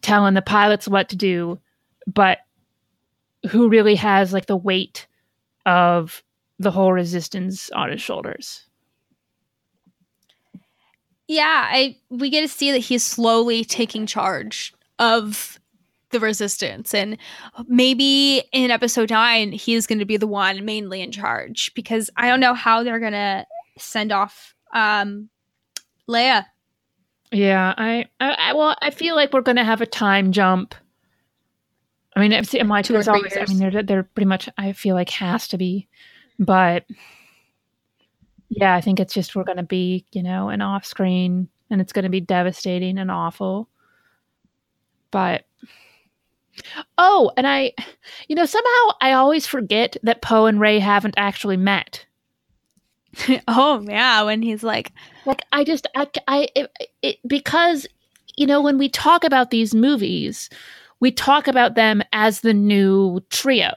telling the pilots what to do, but who really has like the weight of the whole resistance on his shoulders. Yeah, I we get to see that he's slowly taking charge of the resistance and maybe in episode 9 he's going to be the one mainly in charge because I don't know how they're going to send off um Leia. Yeah, I, I, I well, I feel like we're going to have a time jump. I mean, it's, in my Two or there's always, I mean, they're, they're pretty much, I feel like has to be, but yeah, I think it's just, we're going to be, you know, an off screen and it's going to be devastating and awful. But, oh, and I, you know, somehow I always forget that Poe and Rey haven't actually met. oh yeah, when he's like like i just i, I it, it, because you know when we talk about these movies we talk about them as the new trio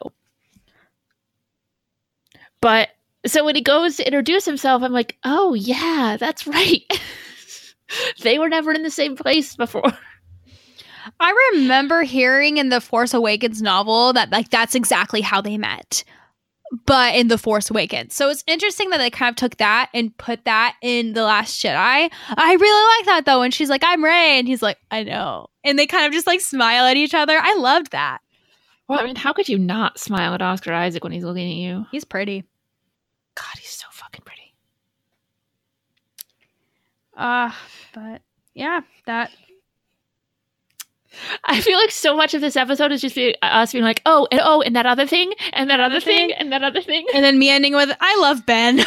but so when he goes to introduce himself i'm like oh yeah that's right they were never in the same place before I remember hearing in the Force Awakens novel that like that's exactly how they met. But in the Force Awakens. So it's interesting that they kind of took that and put that in The Last Jedi. I really like that though. And she's like, I'm Rey. And he's like, I know. And they kind of just like smile at each other. I loved that. well i mean how could you not smile at oscar isaac when he's looking at you He's pretty. God he's so fucking pretty Uh but yeah, that I feel like so much of this episode is just be, us being like, oh, and oh, and that other thing, and that other thing, and that other thing. and then me ending with I love Ben.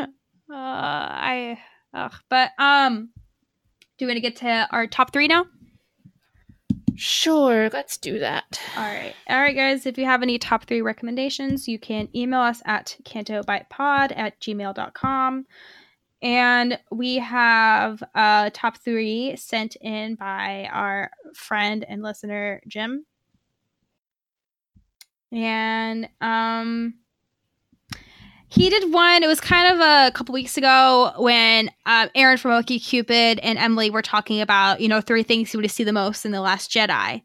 uh, I ugh. but um do you want to get to our top three now? Sure, let's do that. All right. All right, guys. If you have any top three recommendations, you can email us at cantobightpod at gmail.com. And we have uh, top three sent in by our friend and listener, Jim. And um, he did one. It was kind of a couple weeks ago when uh, Aaron from Okie Cupid and Emily were talking about, you know, three things you would see the most in The Last Jedi.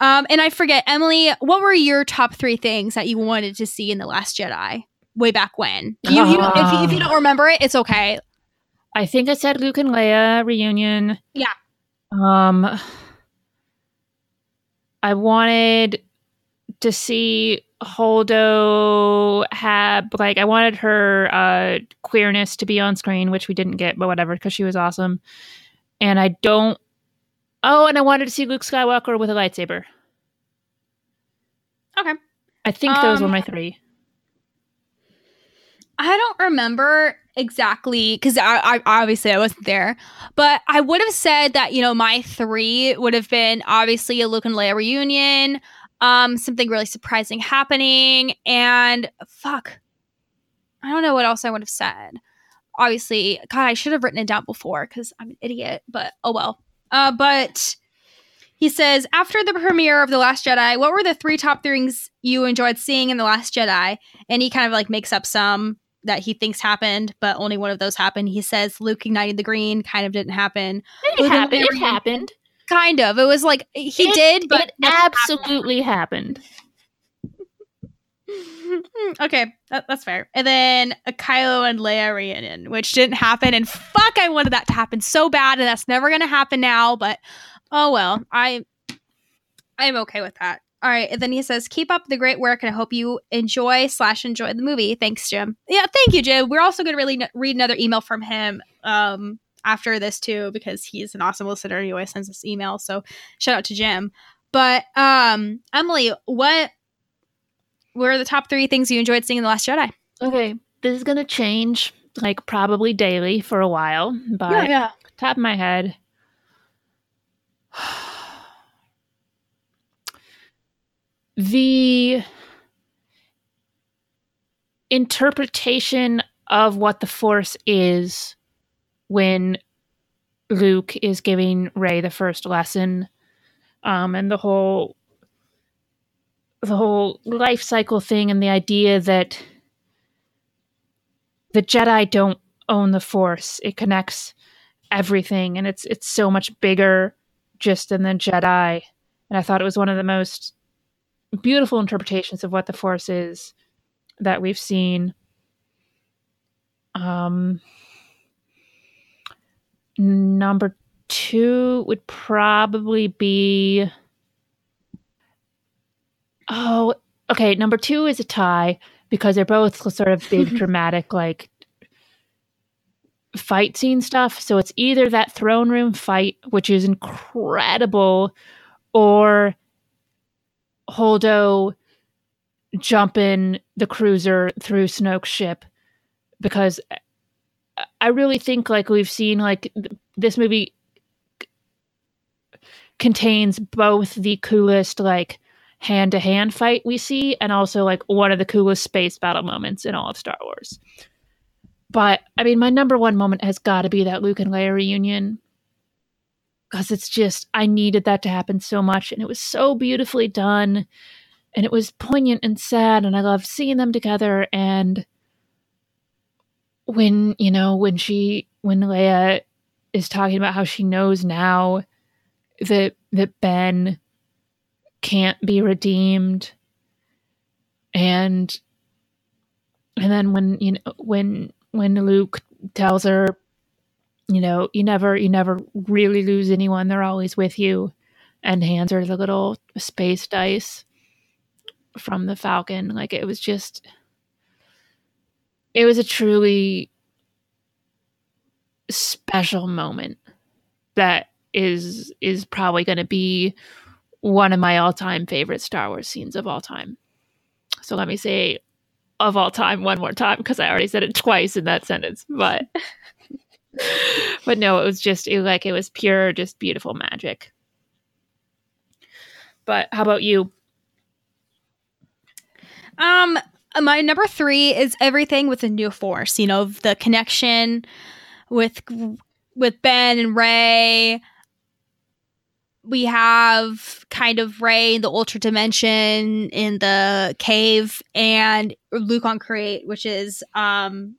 Um, and I forget, Emily, what were your top three things that you wanted to see in The Last Jedi way back when? You, you, if, you- if you don't remember it, it's okay. I think I said Luke and Leia reunion. Yeah. Um, I wanted to see Holdo have like I wanted her uh queerness to be on screen, which we didn't get, but whatever, because she was awesome. And I don't. Oh, and I wanted to see Luke Skywalker with a lightsaber. Okay. I think those were Um, my three. I don't remember exactly because I, I obviously I wasn't there, but I would have said that you know my three would have been obviously a Luke and Leia reunion, um, something really surprising happening, and fuck, I don't know what else I would have said. Obviously, God, I should have written it down before because I'm an idiot, but oh well. Uh, but he says, after the premiere of The Last Jedi, what were the three top things you enjoyed seeing in The Last Jedi? And he kind of like makes up some that he thinks happened, but only one of those happened. He says Luke igniting the green kind of didn't happen. It Luke happened. It happened. Kind of. It was like he It- did, but it absolutely happened. happened. okay, that, that's fair. And then a Kylo and Leia reunion, which didn't happen. And fuck, I wanted that to happen so bad, and that's never gonna happen now. But oh well, I I'm okay with that. All right, and then he says, "Keep up the great work, and I hope you enjoy slash enjoy the movie." Thanks, Jim. Yeah, thank you, Jim. We're also going to really n- read another email from him um, after this too, because he's an awesome listener. He always sends us emails, so shout out to Jim. But um, Emily, what were the top three things you enjoyed seeing in the Last Jedi? Okay, this is gonna change like probably daily for a while, but yeah. top of my head. The interpretation of what the Force is when Luke is giving Rey the first lesson, um, and the whole the whole life cycle thing, and the idea that the Jedi don't own the Force; it connects everything, and it's it's so much bigger just than the Jedi. And I thought it was one of the most beautiful interpretations of what the Force is that we've seen. Um, number two would probably be. Oh, okay. Number two is a tie because they're both sort of big, dramatic, like fight scene stuff. So it's either that throne room fight, which is incredible, or Holdo jumping the cruiser through Snoke's ship because I really think like we've seen like th- this movie c- contains both the coolest like hand to hand fight we see and also like one of the coolest space battle moments in all of Star Wars. But I mean, my number one moment has got to be that Luke and Leia reunion because it's just I needed that to happen so much, and it was so beautifully done, and it was poignant and sad, and I loved seeing them together. And when you know when she when Leia is talking about how she knows now that that Ben can't be redeemed, and and then when you know when when Luke tells her you know you never you never really lose anyone. They're always with you. And hands her the little space dice from the falcon. Like it was just it was a truly special moment that is is probably going to be one of my all-time favorite star wars scenes of all time so let me say of all time one more time because i already said it twice in that sentence but but no, it was just it, like it was pure, just beautiful magic. But how about you? Um, my number three is everything with the new force. You know, the connection with with Ben and Rey. We have kind of Rey in the ultra dimension in the cave, and Luke on Crait, which is um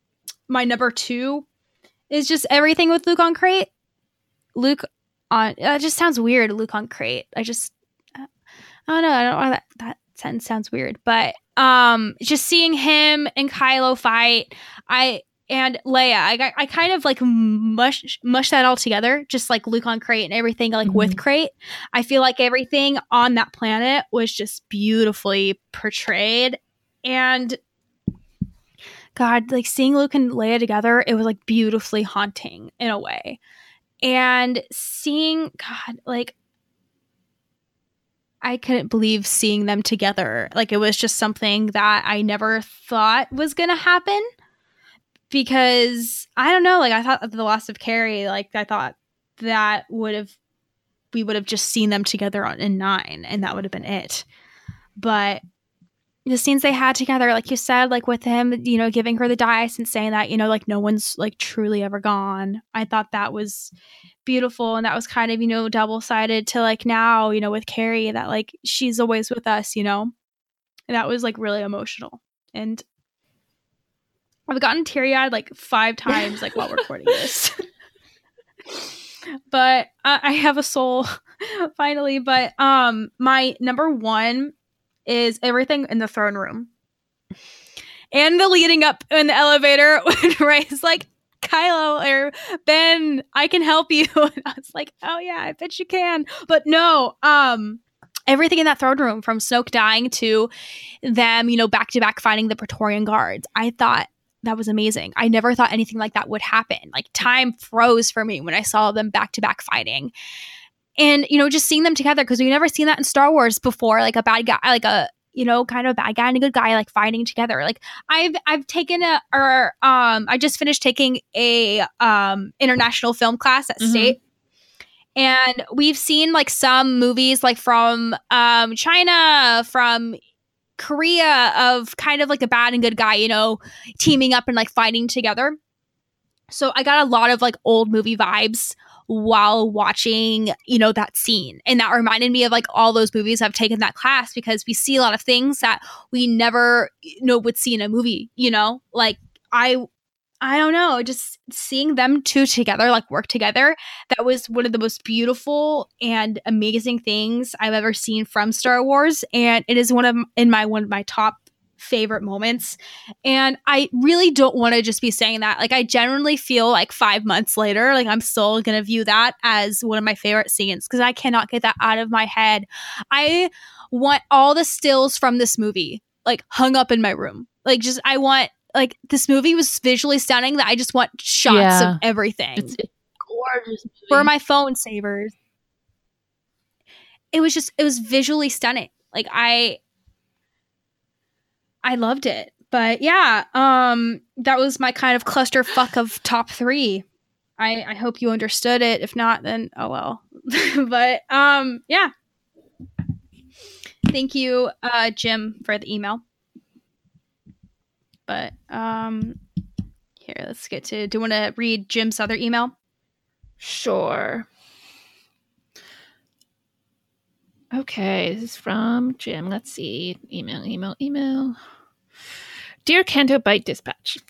my number two. Is just everything with Luke on Crait. Luke on. It just sounds weird. Luke on Crait. I just. I don't know. I don't know why that that sentence sounds weird, but um, just seeing him and Kylo fight, I and Leia, I I kind of like mush mush that all together, just like Luke on Crait and everything like with Crait. I feel like everything on that planet was just beautifully portrayed, and God, like seeing Luke and Leia together, it was like beautifully haunting in a way, and seeing God like I couldn't believe seeing them together. Like it was just something that I never thought was going to happen. because I don't know, like I thought of the loss of Carrie, like I thought that would have we would have just seen them together on in nine and that would have been it. But the scenes they had together, like you said, like with him, you know, giving her the dice and saying that, you know, like no one's like truly ever gone. I thought that was beautiful. And that was kind of, you know, double sided to like now, you know, with Carrie, that like she's always with us, you know? And that was like really emotional. And I've gotten teary eyed like five times, like while recording this. but uh, I have a soul finally. But um, my number one is everything in the throne room. And the leading up in the elevator when Rey's like, Kylo or Ben, I can help you. And I was like, oh yeah, I bet you can. But no, um, everything in that throne room from Snoke dying to them, you know, back to back fighting the Praetorian guards. I thought that was amazing. I never thought anything like that would happen. Like time froze for me when I saw them back to back fighting and you know just seeing them together because we've never seen that in star wars before like a bad guy like a you know kind of a bad guy and a good guy like fighting together. Like i've i've taken a or um i just finished taking a um international film class at Mhm. state. And we've seen like some movies like from um china from korea of kind of like a bad and good guy you know teaming up and like fighting together. So i got a lot of like old movie vibes while watching, you know, that scene. And that reminded me of like all those movies I've taken that class because we see a lot of things that we never you know would see in a movie, you know? Like I I don't know, just seeing them two together like work together, that was one of the most beautiful and amazing things I've ever seen from Star Wars and it is one of in my one of my top favorite moments. And I really don't want to just be saying that. Like, I genuinely feel like five months later, like, I'm still going to view that as one of my favorite scenes because I cannot get that out of my head. I want all the stills from this movie, like, hung up in my room. Like, just, I want, like, this movie was visually stunning that I just want shots Yeah. of everything It's, it's gorgeous. Movie. for my phone savers. It was just it was visually stunning. Like I I loved it. But yeah, um that was my kind of clusterfuck of top 3. I I hope you understood it. If not then oh well. but um yeah. Thank you uh Jim for the email. But um here, let's get to do you want to read Jim's other email? Sure. Okay, this is from Jim. Let's see. Email, email, email. Dear Canto Bight Dispatch.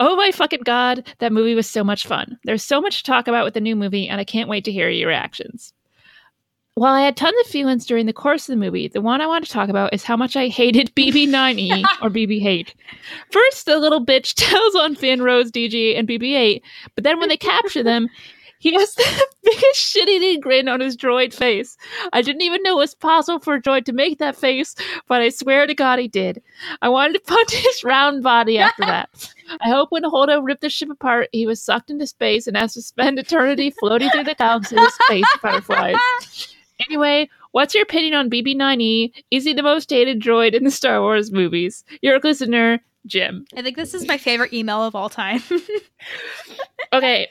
Oh my fucking god, that movie was so much fun. There's so much to talk about with the new movie, and I can't wait to hear your reactions. While I had tons of feelings during the course of the movie, the one I want to talk about is how much I hated BB9E or BB Hate. First, the little bitch tells on Finn, Rose, DJ, and BB 8, but then when they capture them, he has the biggest shit eating grin on his droid face. I didn't even know it was possible for a droid to make that face, but I swear to God he did. I wanted to punch his round body after that. I hope when Holdo ripped the ship apart, he was sucked into space and has to spend eternity floating through the galaxy with space fireflies. Anyway, what's your opinion on BB-9E? Is he the most hated droid in the Star Wars movies? Your listener, Jim. I think this is my favorite email of all time. Okay,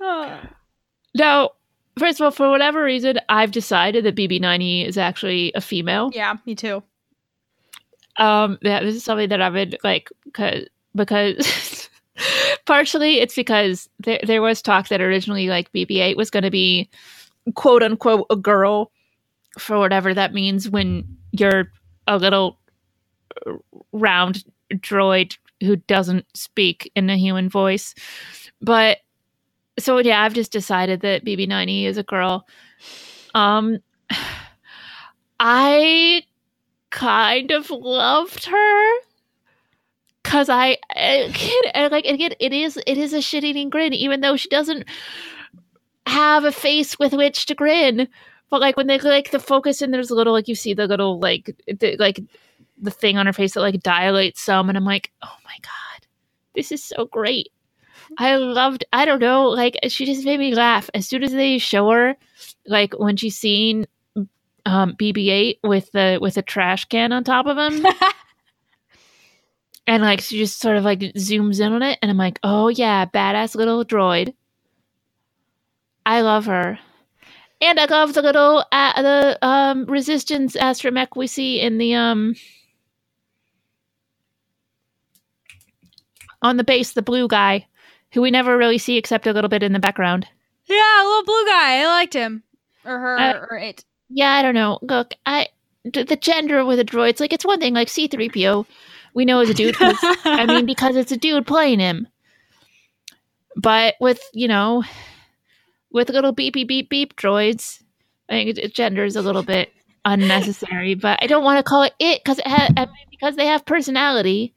Oh. now, first of all, for whatever reason, I've decided that BB-9E is actually a female. yeah, me too. Um, yeah, this is something that I've been like, cause, because partially it's because there there was talk that originally like BB-8 was going to be quote unquote a girl for whatever that means when you're a little uh, round droid who doesn't speak in a human voice. But so yeah, I've just decided that BB-9E is a girl. Um, I kind of loved her because I, kid, like again it is it is a shit eating grin even though she doesn't have a face with which to grin but like when they like the focus and there's a little like you see the little like the, like the thing on her face that like dilates some and I'm like oh my god this is so great I loved I don't know like she just made me laugh as soon as they show her like when she's seen um, BB-8 with the with a trash can on top of him. and like she just sort of like zooms in on it, and I'm like, oh yeah, badass little droid. I love her, and I love the little uh, the um resistance astromech we see in the um on the base, the blue guy, who we never really see except a little bit in the background. Yeah, little blue guy. I liked him or her Uh, or it. Yeah, I don't know. Look, I the gender with a droid's like it's one thing. Like C three PO, we know is a dude. I mean, because it's a dude playing him. But with you know, with little beep beep beep beep droids, I think it- gender is a little bit unnecessary. But I don't want to call it it because it ha- I mean, because they have personality.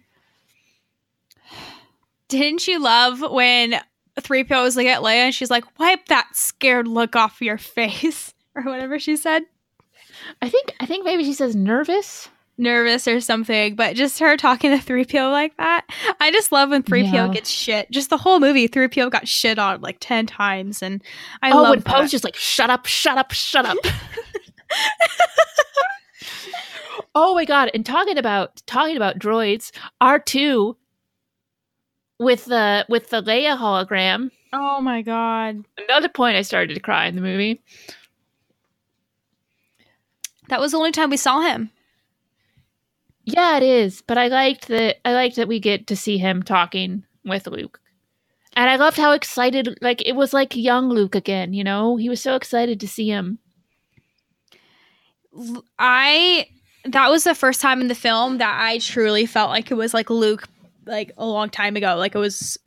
Didn't you love when 3PO was like at Leia and she's like, wipe that scared look off your face or whatever she said? I think I think maybe she says nervous. Nervous or something, but just her talking to 3PO like that. I just love when 3PO Yeah. gets shit. Just the whole movie, 3PO got shit on like 10 times. And I oh, love when. Poe's just like, shut up, shut up, shut up. oh my god! And talking about talking about droids, R two with the with the Leia hologram. Oh my god. Another point I started to cry in the movie. That was the only time we saw him. Yeah, it is. But I liked that. I liked that we get to see him talking with Luke, and I loved how excited. Like it was like young Luke again. You know, he was so excited to see him. I that was the first time in the film that I truly felt like it was like Luke like a long time ago like it was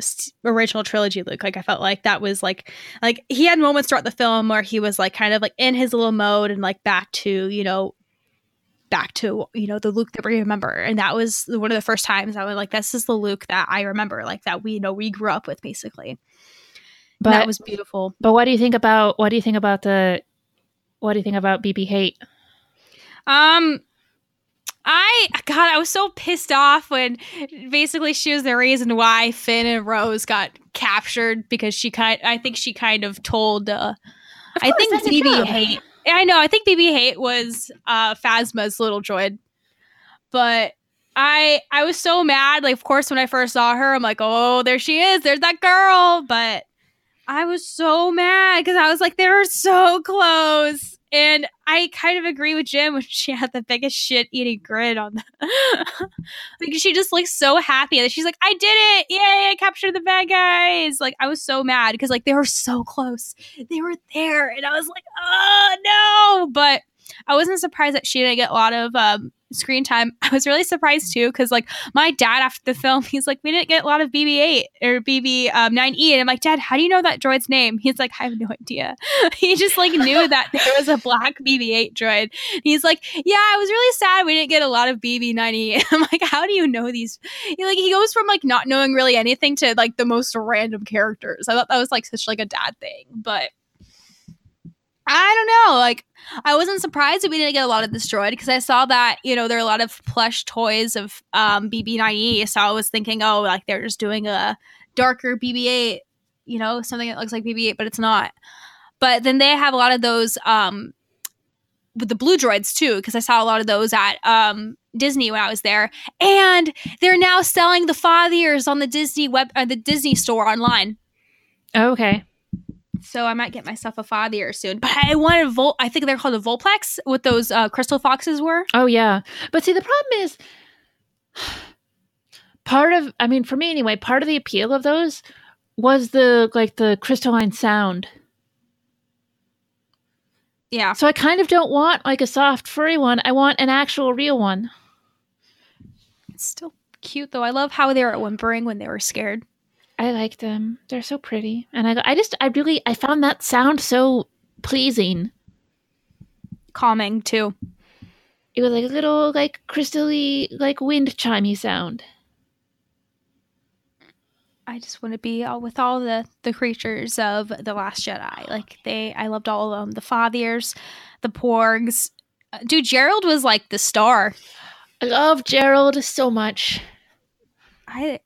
original trilogy Luke. Like I felt like that was like like he had moments throughout the film where he was like kind of like in his little mode and like back to you know back to you know the Luke that we remember. And that was one of the first times I was like this is the Luke that I remember like that we you know we grew up with basically. But And that was beautiful. but what do you think about what do you think about the what do you think about BB hate? Um, I God, I was so pissed off when basically she was the reason why Finn and Rose got captured because she kind. I think she kind of told. Uh, I course, think BB hate. I know. I think BB hate was uh Phasma's little droid, but. I I was so mad. Like, of course, when I first saw her, I'm like, "Oh, there she is. There's that girl." But I was so mad because I was like, they were so close. And I kind of agree with Jim when she had the biggest shit eating grin on the like she just looks so happy that she's like, I did it! Yay, I captured the bad guys. Like I was so mad because like they were so close. They were there. And I was like, oh no. But I wasn't surprised that she didn't get a lot of um screen time. I was really surprised too, because like my dad after the film, he's like, we didn't get a lot of BB-8 or BB um, 9E, and I'm like, Dad, how do you know that droid's name? He's like, I have no idea. he just like knew that there was a black BB-8 droid. He's like, Yeah, I was really sad we didn't get a lot of BB-9E. I'm like, How do you know these? He like he goes from like not knowing really anything to like the most random characters. I thought that was like such like a dad thing, but. I don't know. Like, I wasn't surprised that we didn't get a lot of destroyed because I saw that you know there are a lot of plush toys of um, BB9E, so I was thinking, oh, like they're just doing a darker BB8, you know, something that looks like BB8, but it's not. But then they have a lot of those um, with the blue droids too, because I saw a lot of those at um, Disney when I was there, and they're now selling the fathiers on the Disney web, uh, the Disney store online. Oh, okay. So I might get myself a fathier soon. But I wanted Vol. I think they're called a Vulptex. What those uh, crystal foxes were. Oh yeah. But see the problem is part of I mean for me anyway, part of the appeal of those was the like the crystalline sound. Yeah. So I kind of don't want like a soft furry one. I want an actual real one. It's still cute though. I love how they were whimpering when they were scared. I like them. They're so pretty. And I I just I really I found that sound so pleasing. Calming too. It was like a little like crystally like wind chimey sound. I just want to be all with all the the creatures of the Last Jedi. Like they, I loved all of them. The Fathiers, the Porgs. Uh, Dude, Gerald was like the star. I love Gerald so much. I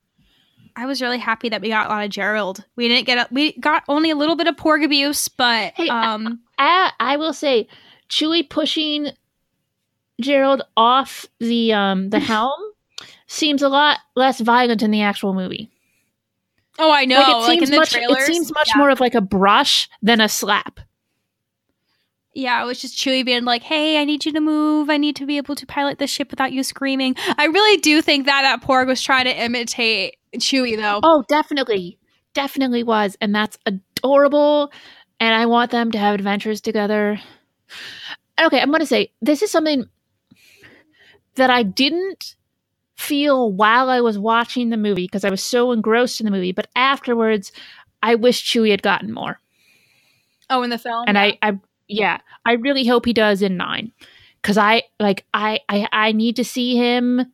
I was really happy that we got a lot of Gerald. We didn't get a, we got only a little bit of Porg abuse, but Hey, um I, I will say, Chewie pushing Gerald off the um the helm seems a lot less violent in the actual movie. Oh, I know. like it Like, seems in the much trailers, it seems much yeah. more of like a brush than a slap. Yeah, it was just Chewie being like, "Hey, I need you to move. I need to be able to pilot the ship without you screaming." I really do think that that Porg was trying to imitate Chewie, though. Oh, definitely. Definitely was. And that's adorable. And I want them to have adventures together. Okay, I'm going to say this is something that I didn't feel while I was watching the movie because I was so engrossed in the movie. But afterwards, I wish Chewie had gotten more. Oh, in the film, And I, I, yeah, I really hope he does in nine because I like I, I, I need to see him.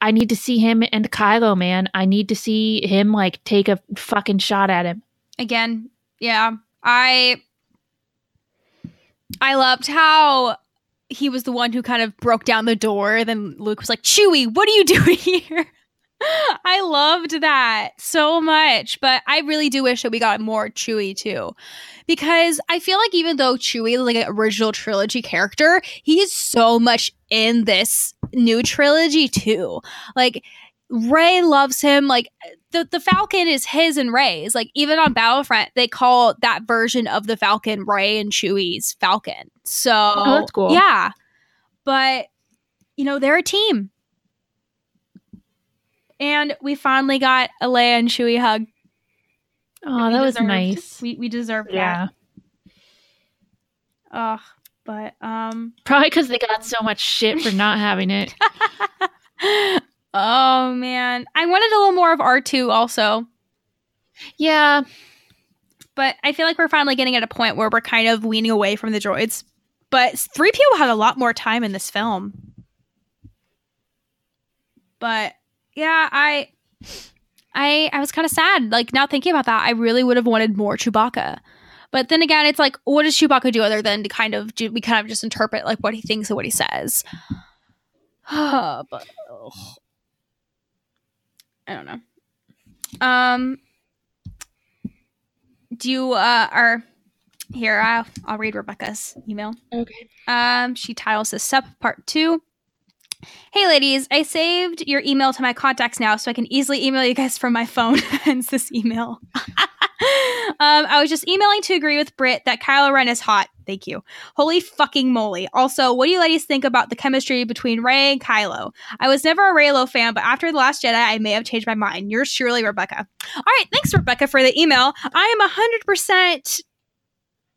I need to see him and Kylo, man. I need to see him like take a fucking shot at him. again, yeah, I, I loved how he was the one who kind of broke down the door. Then Luke was like, "Chewie, what are you doing here?" I loved that so much, but I really do wish that we got more Chewie too. Because I feel like even though Chewie is like an original trilogy character, he is so much in this new trilogy too. Like Rey loves him. Like the, the Falcon is his and Rey's. Like even on Battlefront, they call that version of the Falcon Rey and Chewie's Falcon. So Oh, that's cool. Yeah. But you know, they're a team. And we finally got a Leia and Chewie hug. Oh, We that was deserved- nice. We we deserved Yeah, that. Ugh. But um probably because they got so much shit for not having it. Oh man. I wanted a little more of R2 also. Yeah, But I feel like we're finally getting at a point where we're kind of weaning away from the droids. But 3PO had a lot more time in this film. But yeah, I I I was kind of sad. Like now thinking about that, I really would have wanted more Chewbacca. But then again, it's like, what does Chewbacca do other than to kind of do, we kind of just interpret like what he thinks and what he says. but. I don't know. Um, do you uh are here? I'll I'll read Rebecca's email. Okay. Um, she titles this sub part two. Hey ladies, I saved your email to my contacts now so I can easily email you guys from my phone, hence this email. um, I was just emailing to agree with Britt that Kylo Ren is hot. Thank you. Holy fucking moly. Also, what do you ladies think about the chemistry between Rey and Kylo? I was never a Reylo fan, but after The Last Jedi, I may have changed my mind. Yours surely Rebecca. All right, thanks, Rebecca, for the email. I am 100%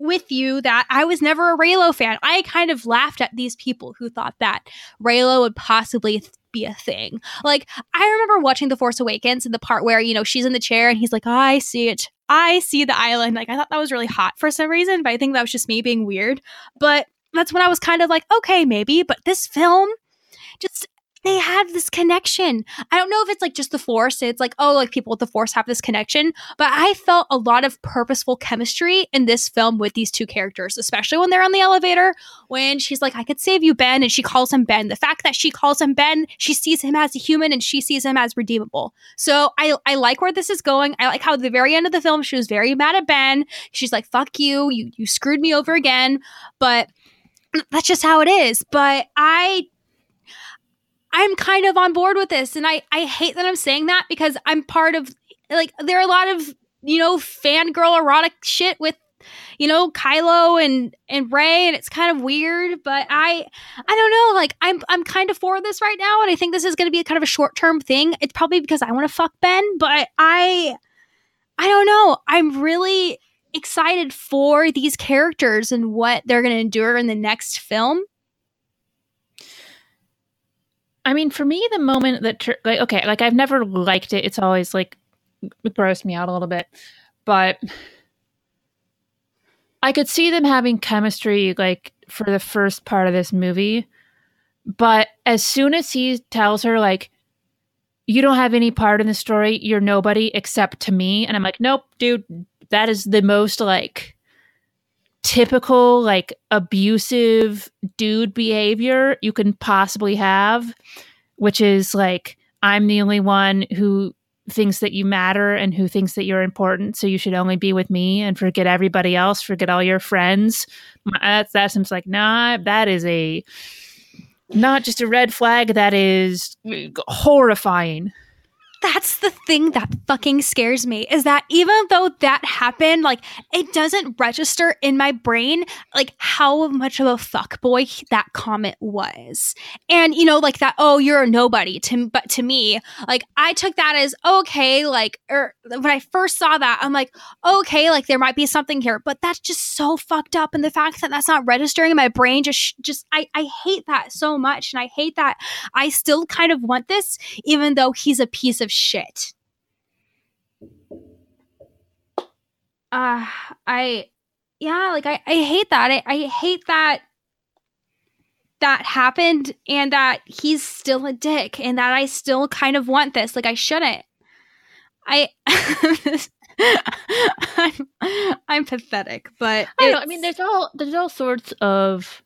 with you that I was never a Reylo fan. I kind of laughed at these people who thought that Reylo would possibly th- be a thing. Like, I remember watching The Force Awakens and the part where, you know, she's in the chair and he's like, oh, I see it. I see the island. Like, I thought that was really hot for some reason, but I think that was just me being weird. But that's when I was kind of like, okay, maybe. But this film, just they had this connection. I don't know if it's like just the force. It's like, oh, like people with the force have this connection. But I felt a lot of purposeful chemistry in this film with these two characters, especially when they're on the elevator. When she's like, I could save you, Ben, and she calls him Ben. The fact that she calls him Ben, she sees him as a human and she sees him as redeemable. So I, I like where this is going. I like how at the very end of the film, she was very mad at Ben. She's like, fuck you. You, you screwed me over again. But that's just how it is. But I I'm kind of on board with this. And I, I hate that I'm saying that because I'm part of like there are a lot of, you know, fangirl erotic shit with, you know, Kylo and and Rey, and it's kind of weird, but I I don't know, like I'm I'm kind of for this right now, and I think this is gonna be kind of a short term thing. It's probably because I want to fuck Ben, but I I don't know. I'm really excited for these characters and what they're gonna endure in the next film. I mean, for me, the moment that like okay, like I've never liked it. It's always like it grossed me out a little bit, but I could see them having chemistry like for the first part of this movie. But as soon as he tells her like you don't have any part in the story, you're nobody except to me, and I'm like, nope, dude, that is the most like typical like abusive dude behavior you can possibly have which is like i'm the only one who thinks that you matter and who thinks that you're important so you should only be with me and forget everybody else forget all your friends. That's that seems like nah that is a not just a red flag that is uh, horrifying that's the thing that fucking scares me is that even though that happened, like it doesn't register in my brain like how much of a fuckboy that comment was. And you know, like that, oh, you're a nobody to but to me, like I took that as okay, like or when I first saw that, I'm like, okay, like there might be something here, but that's just so fucked up. And the fact that that's not registering in my brain just just I, I hate that so much. And I hate that I still kind of want this, even though he's a piece of shit. Uh, I, yeah, like I, I hate that. I, I hate that that happened and that he's still a dick and that I still kind of want this. Like I shouldn't. I I'm I'm pathetic, but I know. I mean, there's all there's all sorts of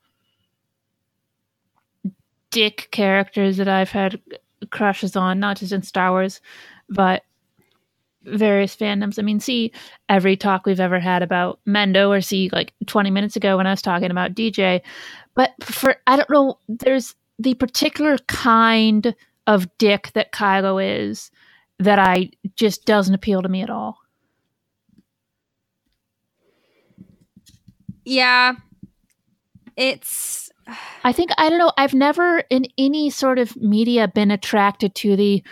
dick characters that I've had crushes on, not just in Star Wars, but various fandoms. I mean, see every talk we've ever had about Mendo, or see like 20 minutes ago when I was talking about DJ. But for, I don't know, there's the particular kind of dick that Kylo is that I just doesn't appeal to me at all. Yeah. It's I think I don't know. I've never in any sort of media been attracted to the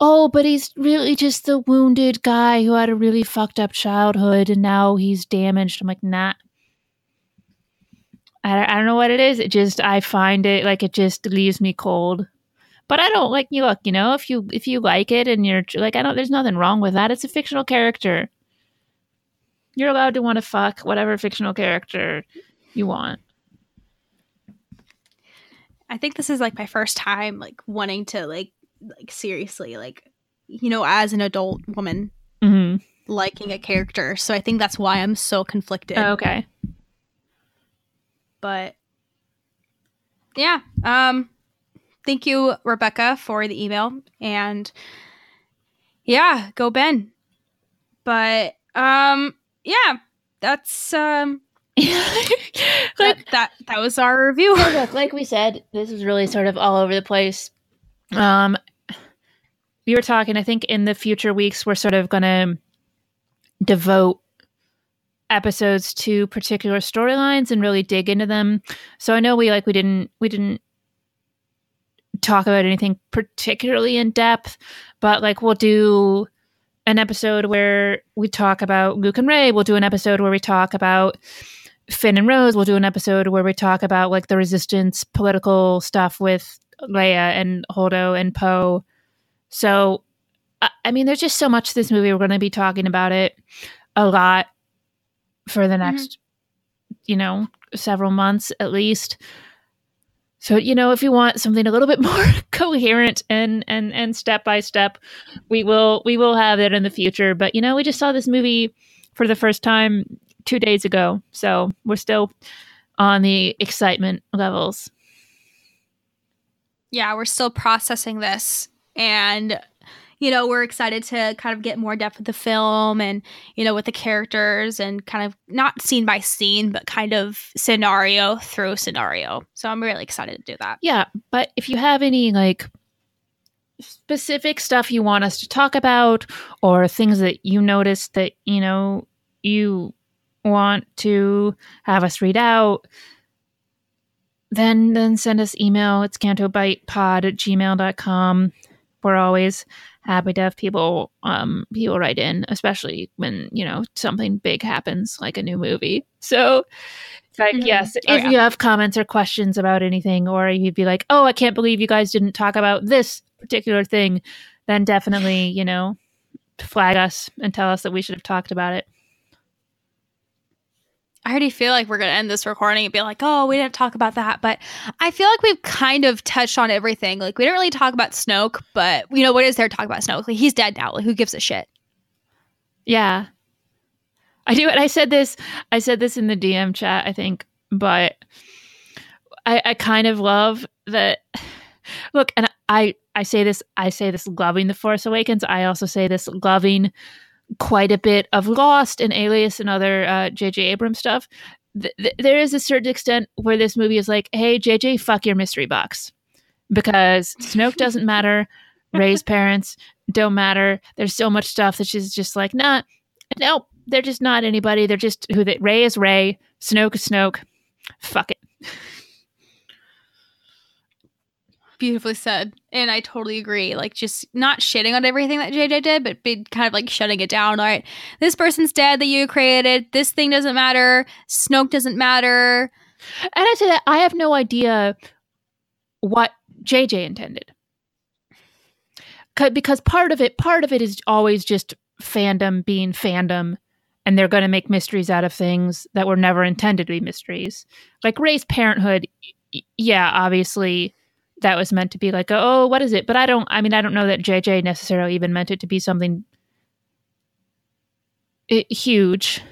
oh, but he's really just the wounded guy who had a really fucked up childhood and now he's damaged. I'm like, nah. I, I don't know what it is. It just I find it like it just leaves me cold. But I don't like you look, you know, if you if you like it and you're like I don't there's nothing wrong with that. It's a fictional character. You're allowed to want to fuck whatever fictional character you want. I think this is like my first time like wanting to like like seriously like you know as an adult woman mm-hmm. liking a character. So I think that's why I'm so conflicted. Oh, okay. But yeah, um thank you Rebecca for the email and yeah, go Ben. But um yeah, that's um like that, that, that was our review. look, like we said, this is really sort of all over the place. Um, we were talking. I think in the future weeks, we're sort of going to devote episodes to particular storylines and really dig into them. So I know we like we didn't we didn't talk about anything particularly in depth, but like we'll do an episode where we talk about Luke and Rey. We'll do an episode where we talk about Finn and Rose, we'll do an episode where we talk about like the resistance political stuff with Leia and Holdo and Poe. So, I mean, there's just so much to this movie. We're going to be talking about it a lot for the next, mm-hmm. you know, several months at least. So, you know, if you want something a little bit more coherent and and and step by step, we will we will have it in the future. But you know, we just saw this movie for the first time two days ago. So we're still on the excitement levels. Yeah, we're still processing this. And, you know, we're excited to kind of get more depth with the film and, you know, with the characters and kind of not scene by scene, but kind of scenario through scenario. So I'm really excited to do that. Yeah. But if you have any like specific stuff you want us to talk about or things that you noticed that, you know, you want to have us read out, then then send us email. It's cantobightpod at gmail.com. We're always happy to have people um people write in, especially when, you know, something big happens, like a new movie. So like, mm-hmm. yes, oh, if yeah. you have comments or questions about anything, or you'd be like, oh, I can't believe you guys didn't talk about this particular thing, then definitely, you know, flag us and tell us that we should have talked about it. I already feel like we're going to end this recording and be like, oh, we didn't talk about that. But I feel like we've kind of touched on everything. Like, we didn't really talk about Snoke, but, you know, what is there to talk about Snoke? Like, he's dead now. Like, who gives a shit? Yeah. I do. And I said this, I said this in the DM chat, I think, but I, I kind of love that. Look, and I, I say this, I say this loving The Force Awakens. I also say this loving quite a bit of Lost and Alias and other J.J. Uh, Abrams stuff. Th- th- there is a certain extent where this movie is like, hey, JJ, fuck your mystery box. because Snoke doesn't matter, Rey's parents don't matter. There's so much stuff that she's just like, nah, nope, they're just not anybody. They're just who they Rey is Rey, Snoke is Snoke. Fuck it. Beautifully said. And I totally agree. Like, just not shitting on everything that JJ did, but be kind of like shutting it down. All right, this person's dead that you created. This thing doesn't matter. Snoke doesn't matter. And I say that I have no idea what JJ intended. 'Cause- Because part of it, part of it is always just fandom being fandom, and they're going to make mysteries out of things that were never intended to be mysteries. Like Rey's parenthood, yeah, obviously that was meant to be like, oh, what is it? But I don't. I mean, I don't know that JJ necessarily even meant it to be something huge.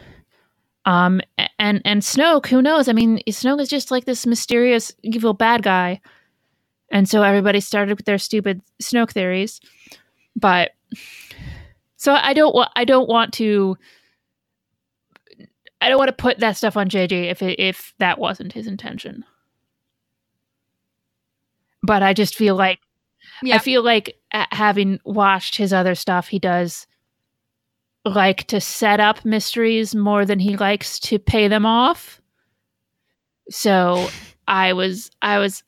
Um, and and Snoke, who knows? I mean, Snoke is just like this mysterious evil bad guy, and so everybody started with their stupid Snoke theories. But so I don't want I don't want to I don't want to put that stuff on JJ if it, if that wasn't his intention. But I just feel like Yeah. I feel like uh, having watched his other stuff, he does like to set up mysteries more than he likes to pay them off. So I was I was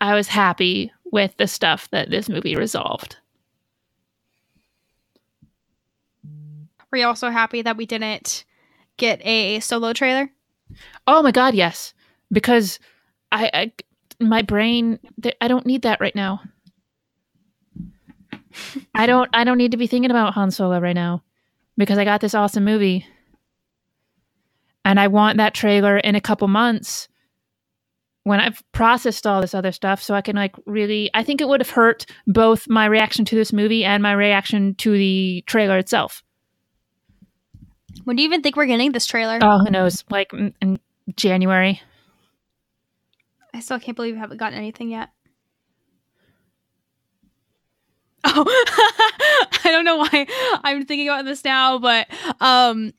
I was happy with the stuff that this movie resolved. Were you also happy that we didn't get a solo trailer? Oh my god, yes. Because I, I my brain I don't need that right now. I don't I don't need to be thinking about Han Solo right now because I got this awesome movie. And I want that trailer in a couple months when I've processed all this other stuff so I can like really I think it would have hurt both my reaction to this movie and my reaction to the trailer itself. When do you even think we're getting this trailer? Oh, who knows? Like in, in January. I still can't believe we haven't gotten anything yet. Oh, I don't know why I'm thinking about this now, but um,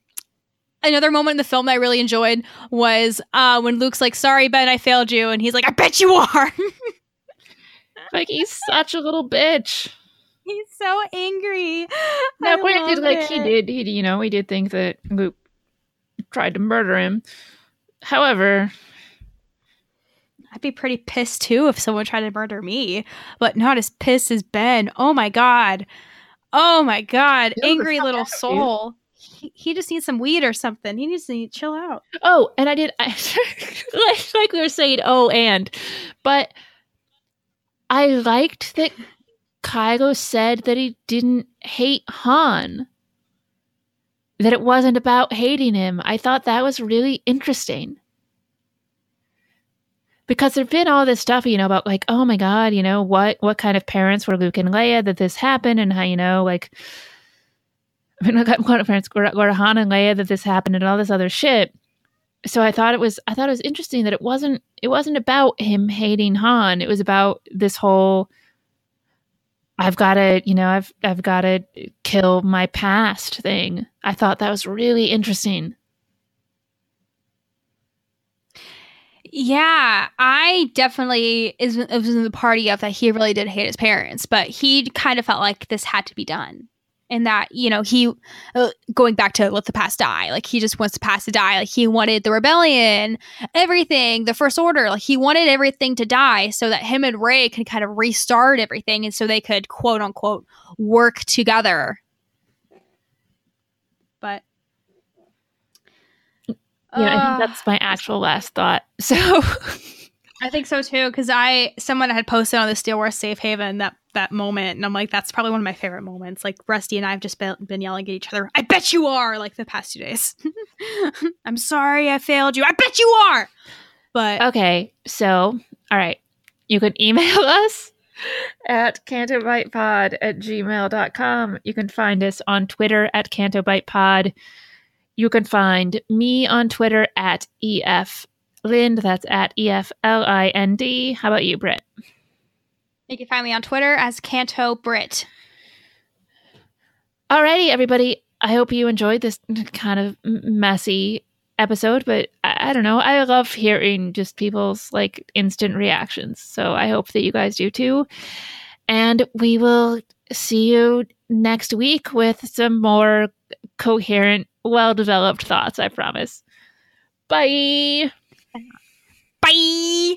another moment in the film that I really enjoyed was uh, when Luke's like, "Sorry, Ben, I failed you," and he's like, "I bet you are." Like he's such a little bitch. he's so angry. Now, I granted, like he did, he you know, he did think that Luke tried to murder him. However, I'd be pretty pissed too if someone tried to murder me, but not as pissed as Ben. Oh my god. Oh my god. Angry little soul. He, he just needs some weed or something. He needs to chill out. oh, and I did, I, like, like we were saying, oh, and, but I liked that Kylo said that he didn't hate Han. That it wasn't about hating him. I thought that was really interesting. Because there've been all this stuff, you know, about like, oh my god, you know, what what kind of parents were Luke and Leia that this happened, and how you know, like, I mean, what kind of parents were, were Han and Leia that this happened, and all this other shit. So I thought it was, I thought it was interesting that it wasn't, it wasn't about him hating Han. It was about this whole, I've got to, you know, I've I've got to kill my past thing. I thought that was really interesting. Yeah, I definitely is was in the party of that he really did hate his parents, but he kind of felt like this had to be done. And that, you know, he uh, going back to let the past die, like he just wants the past to die. Like he wanted the rebellion, everything, the first order, like he wanted everything to die so that him and Rey could kind of restart everything and so they could quote unquote work together. But Yeah, I think that's my ah. actual last thought. So I think so too, because I someone had posted on the Steel Wars Safe Haven that that moment, and I'm like, that's probably one of my favorite moments. Like Rusty and I have just been, been yelling at each other. I bet you are, like the past two days. I'm sorry, I failed you. I bet you are. But Okay, so all right. You can email us at cantobightpod at gmail.com. You can find us on Twitter at cantobightpod. You can find me on Twitter at EF Lind. That's at E F L I N D. How about you, Britt? you can find me on Twitter as Canto Britt. Alrighty, everybody. I hope you enjoyed this kind of messy episode, but I I don't know. I love hearing just people's like instant reactions. So I hope that you guys do too. And we will see you next week with some more coherent, well developed thoughts, I promise. Bye. Bye.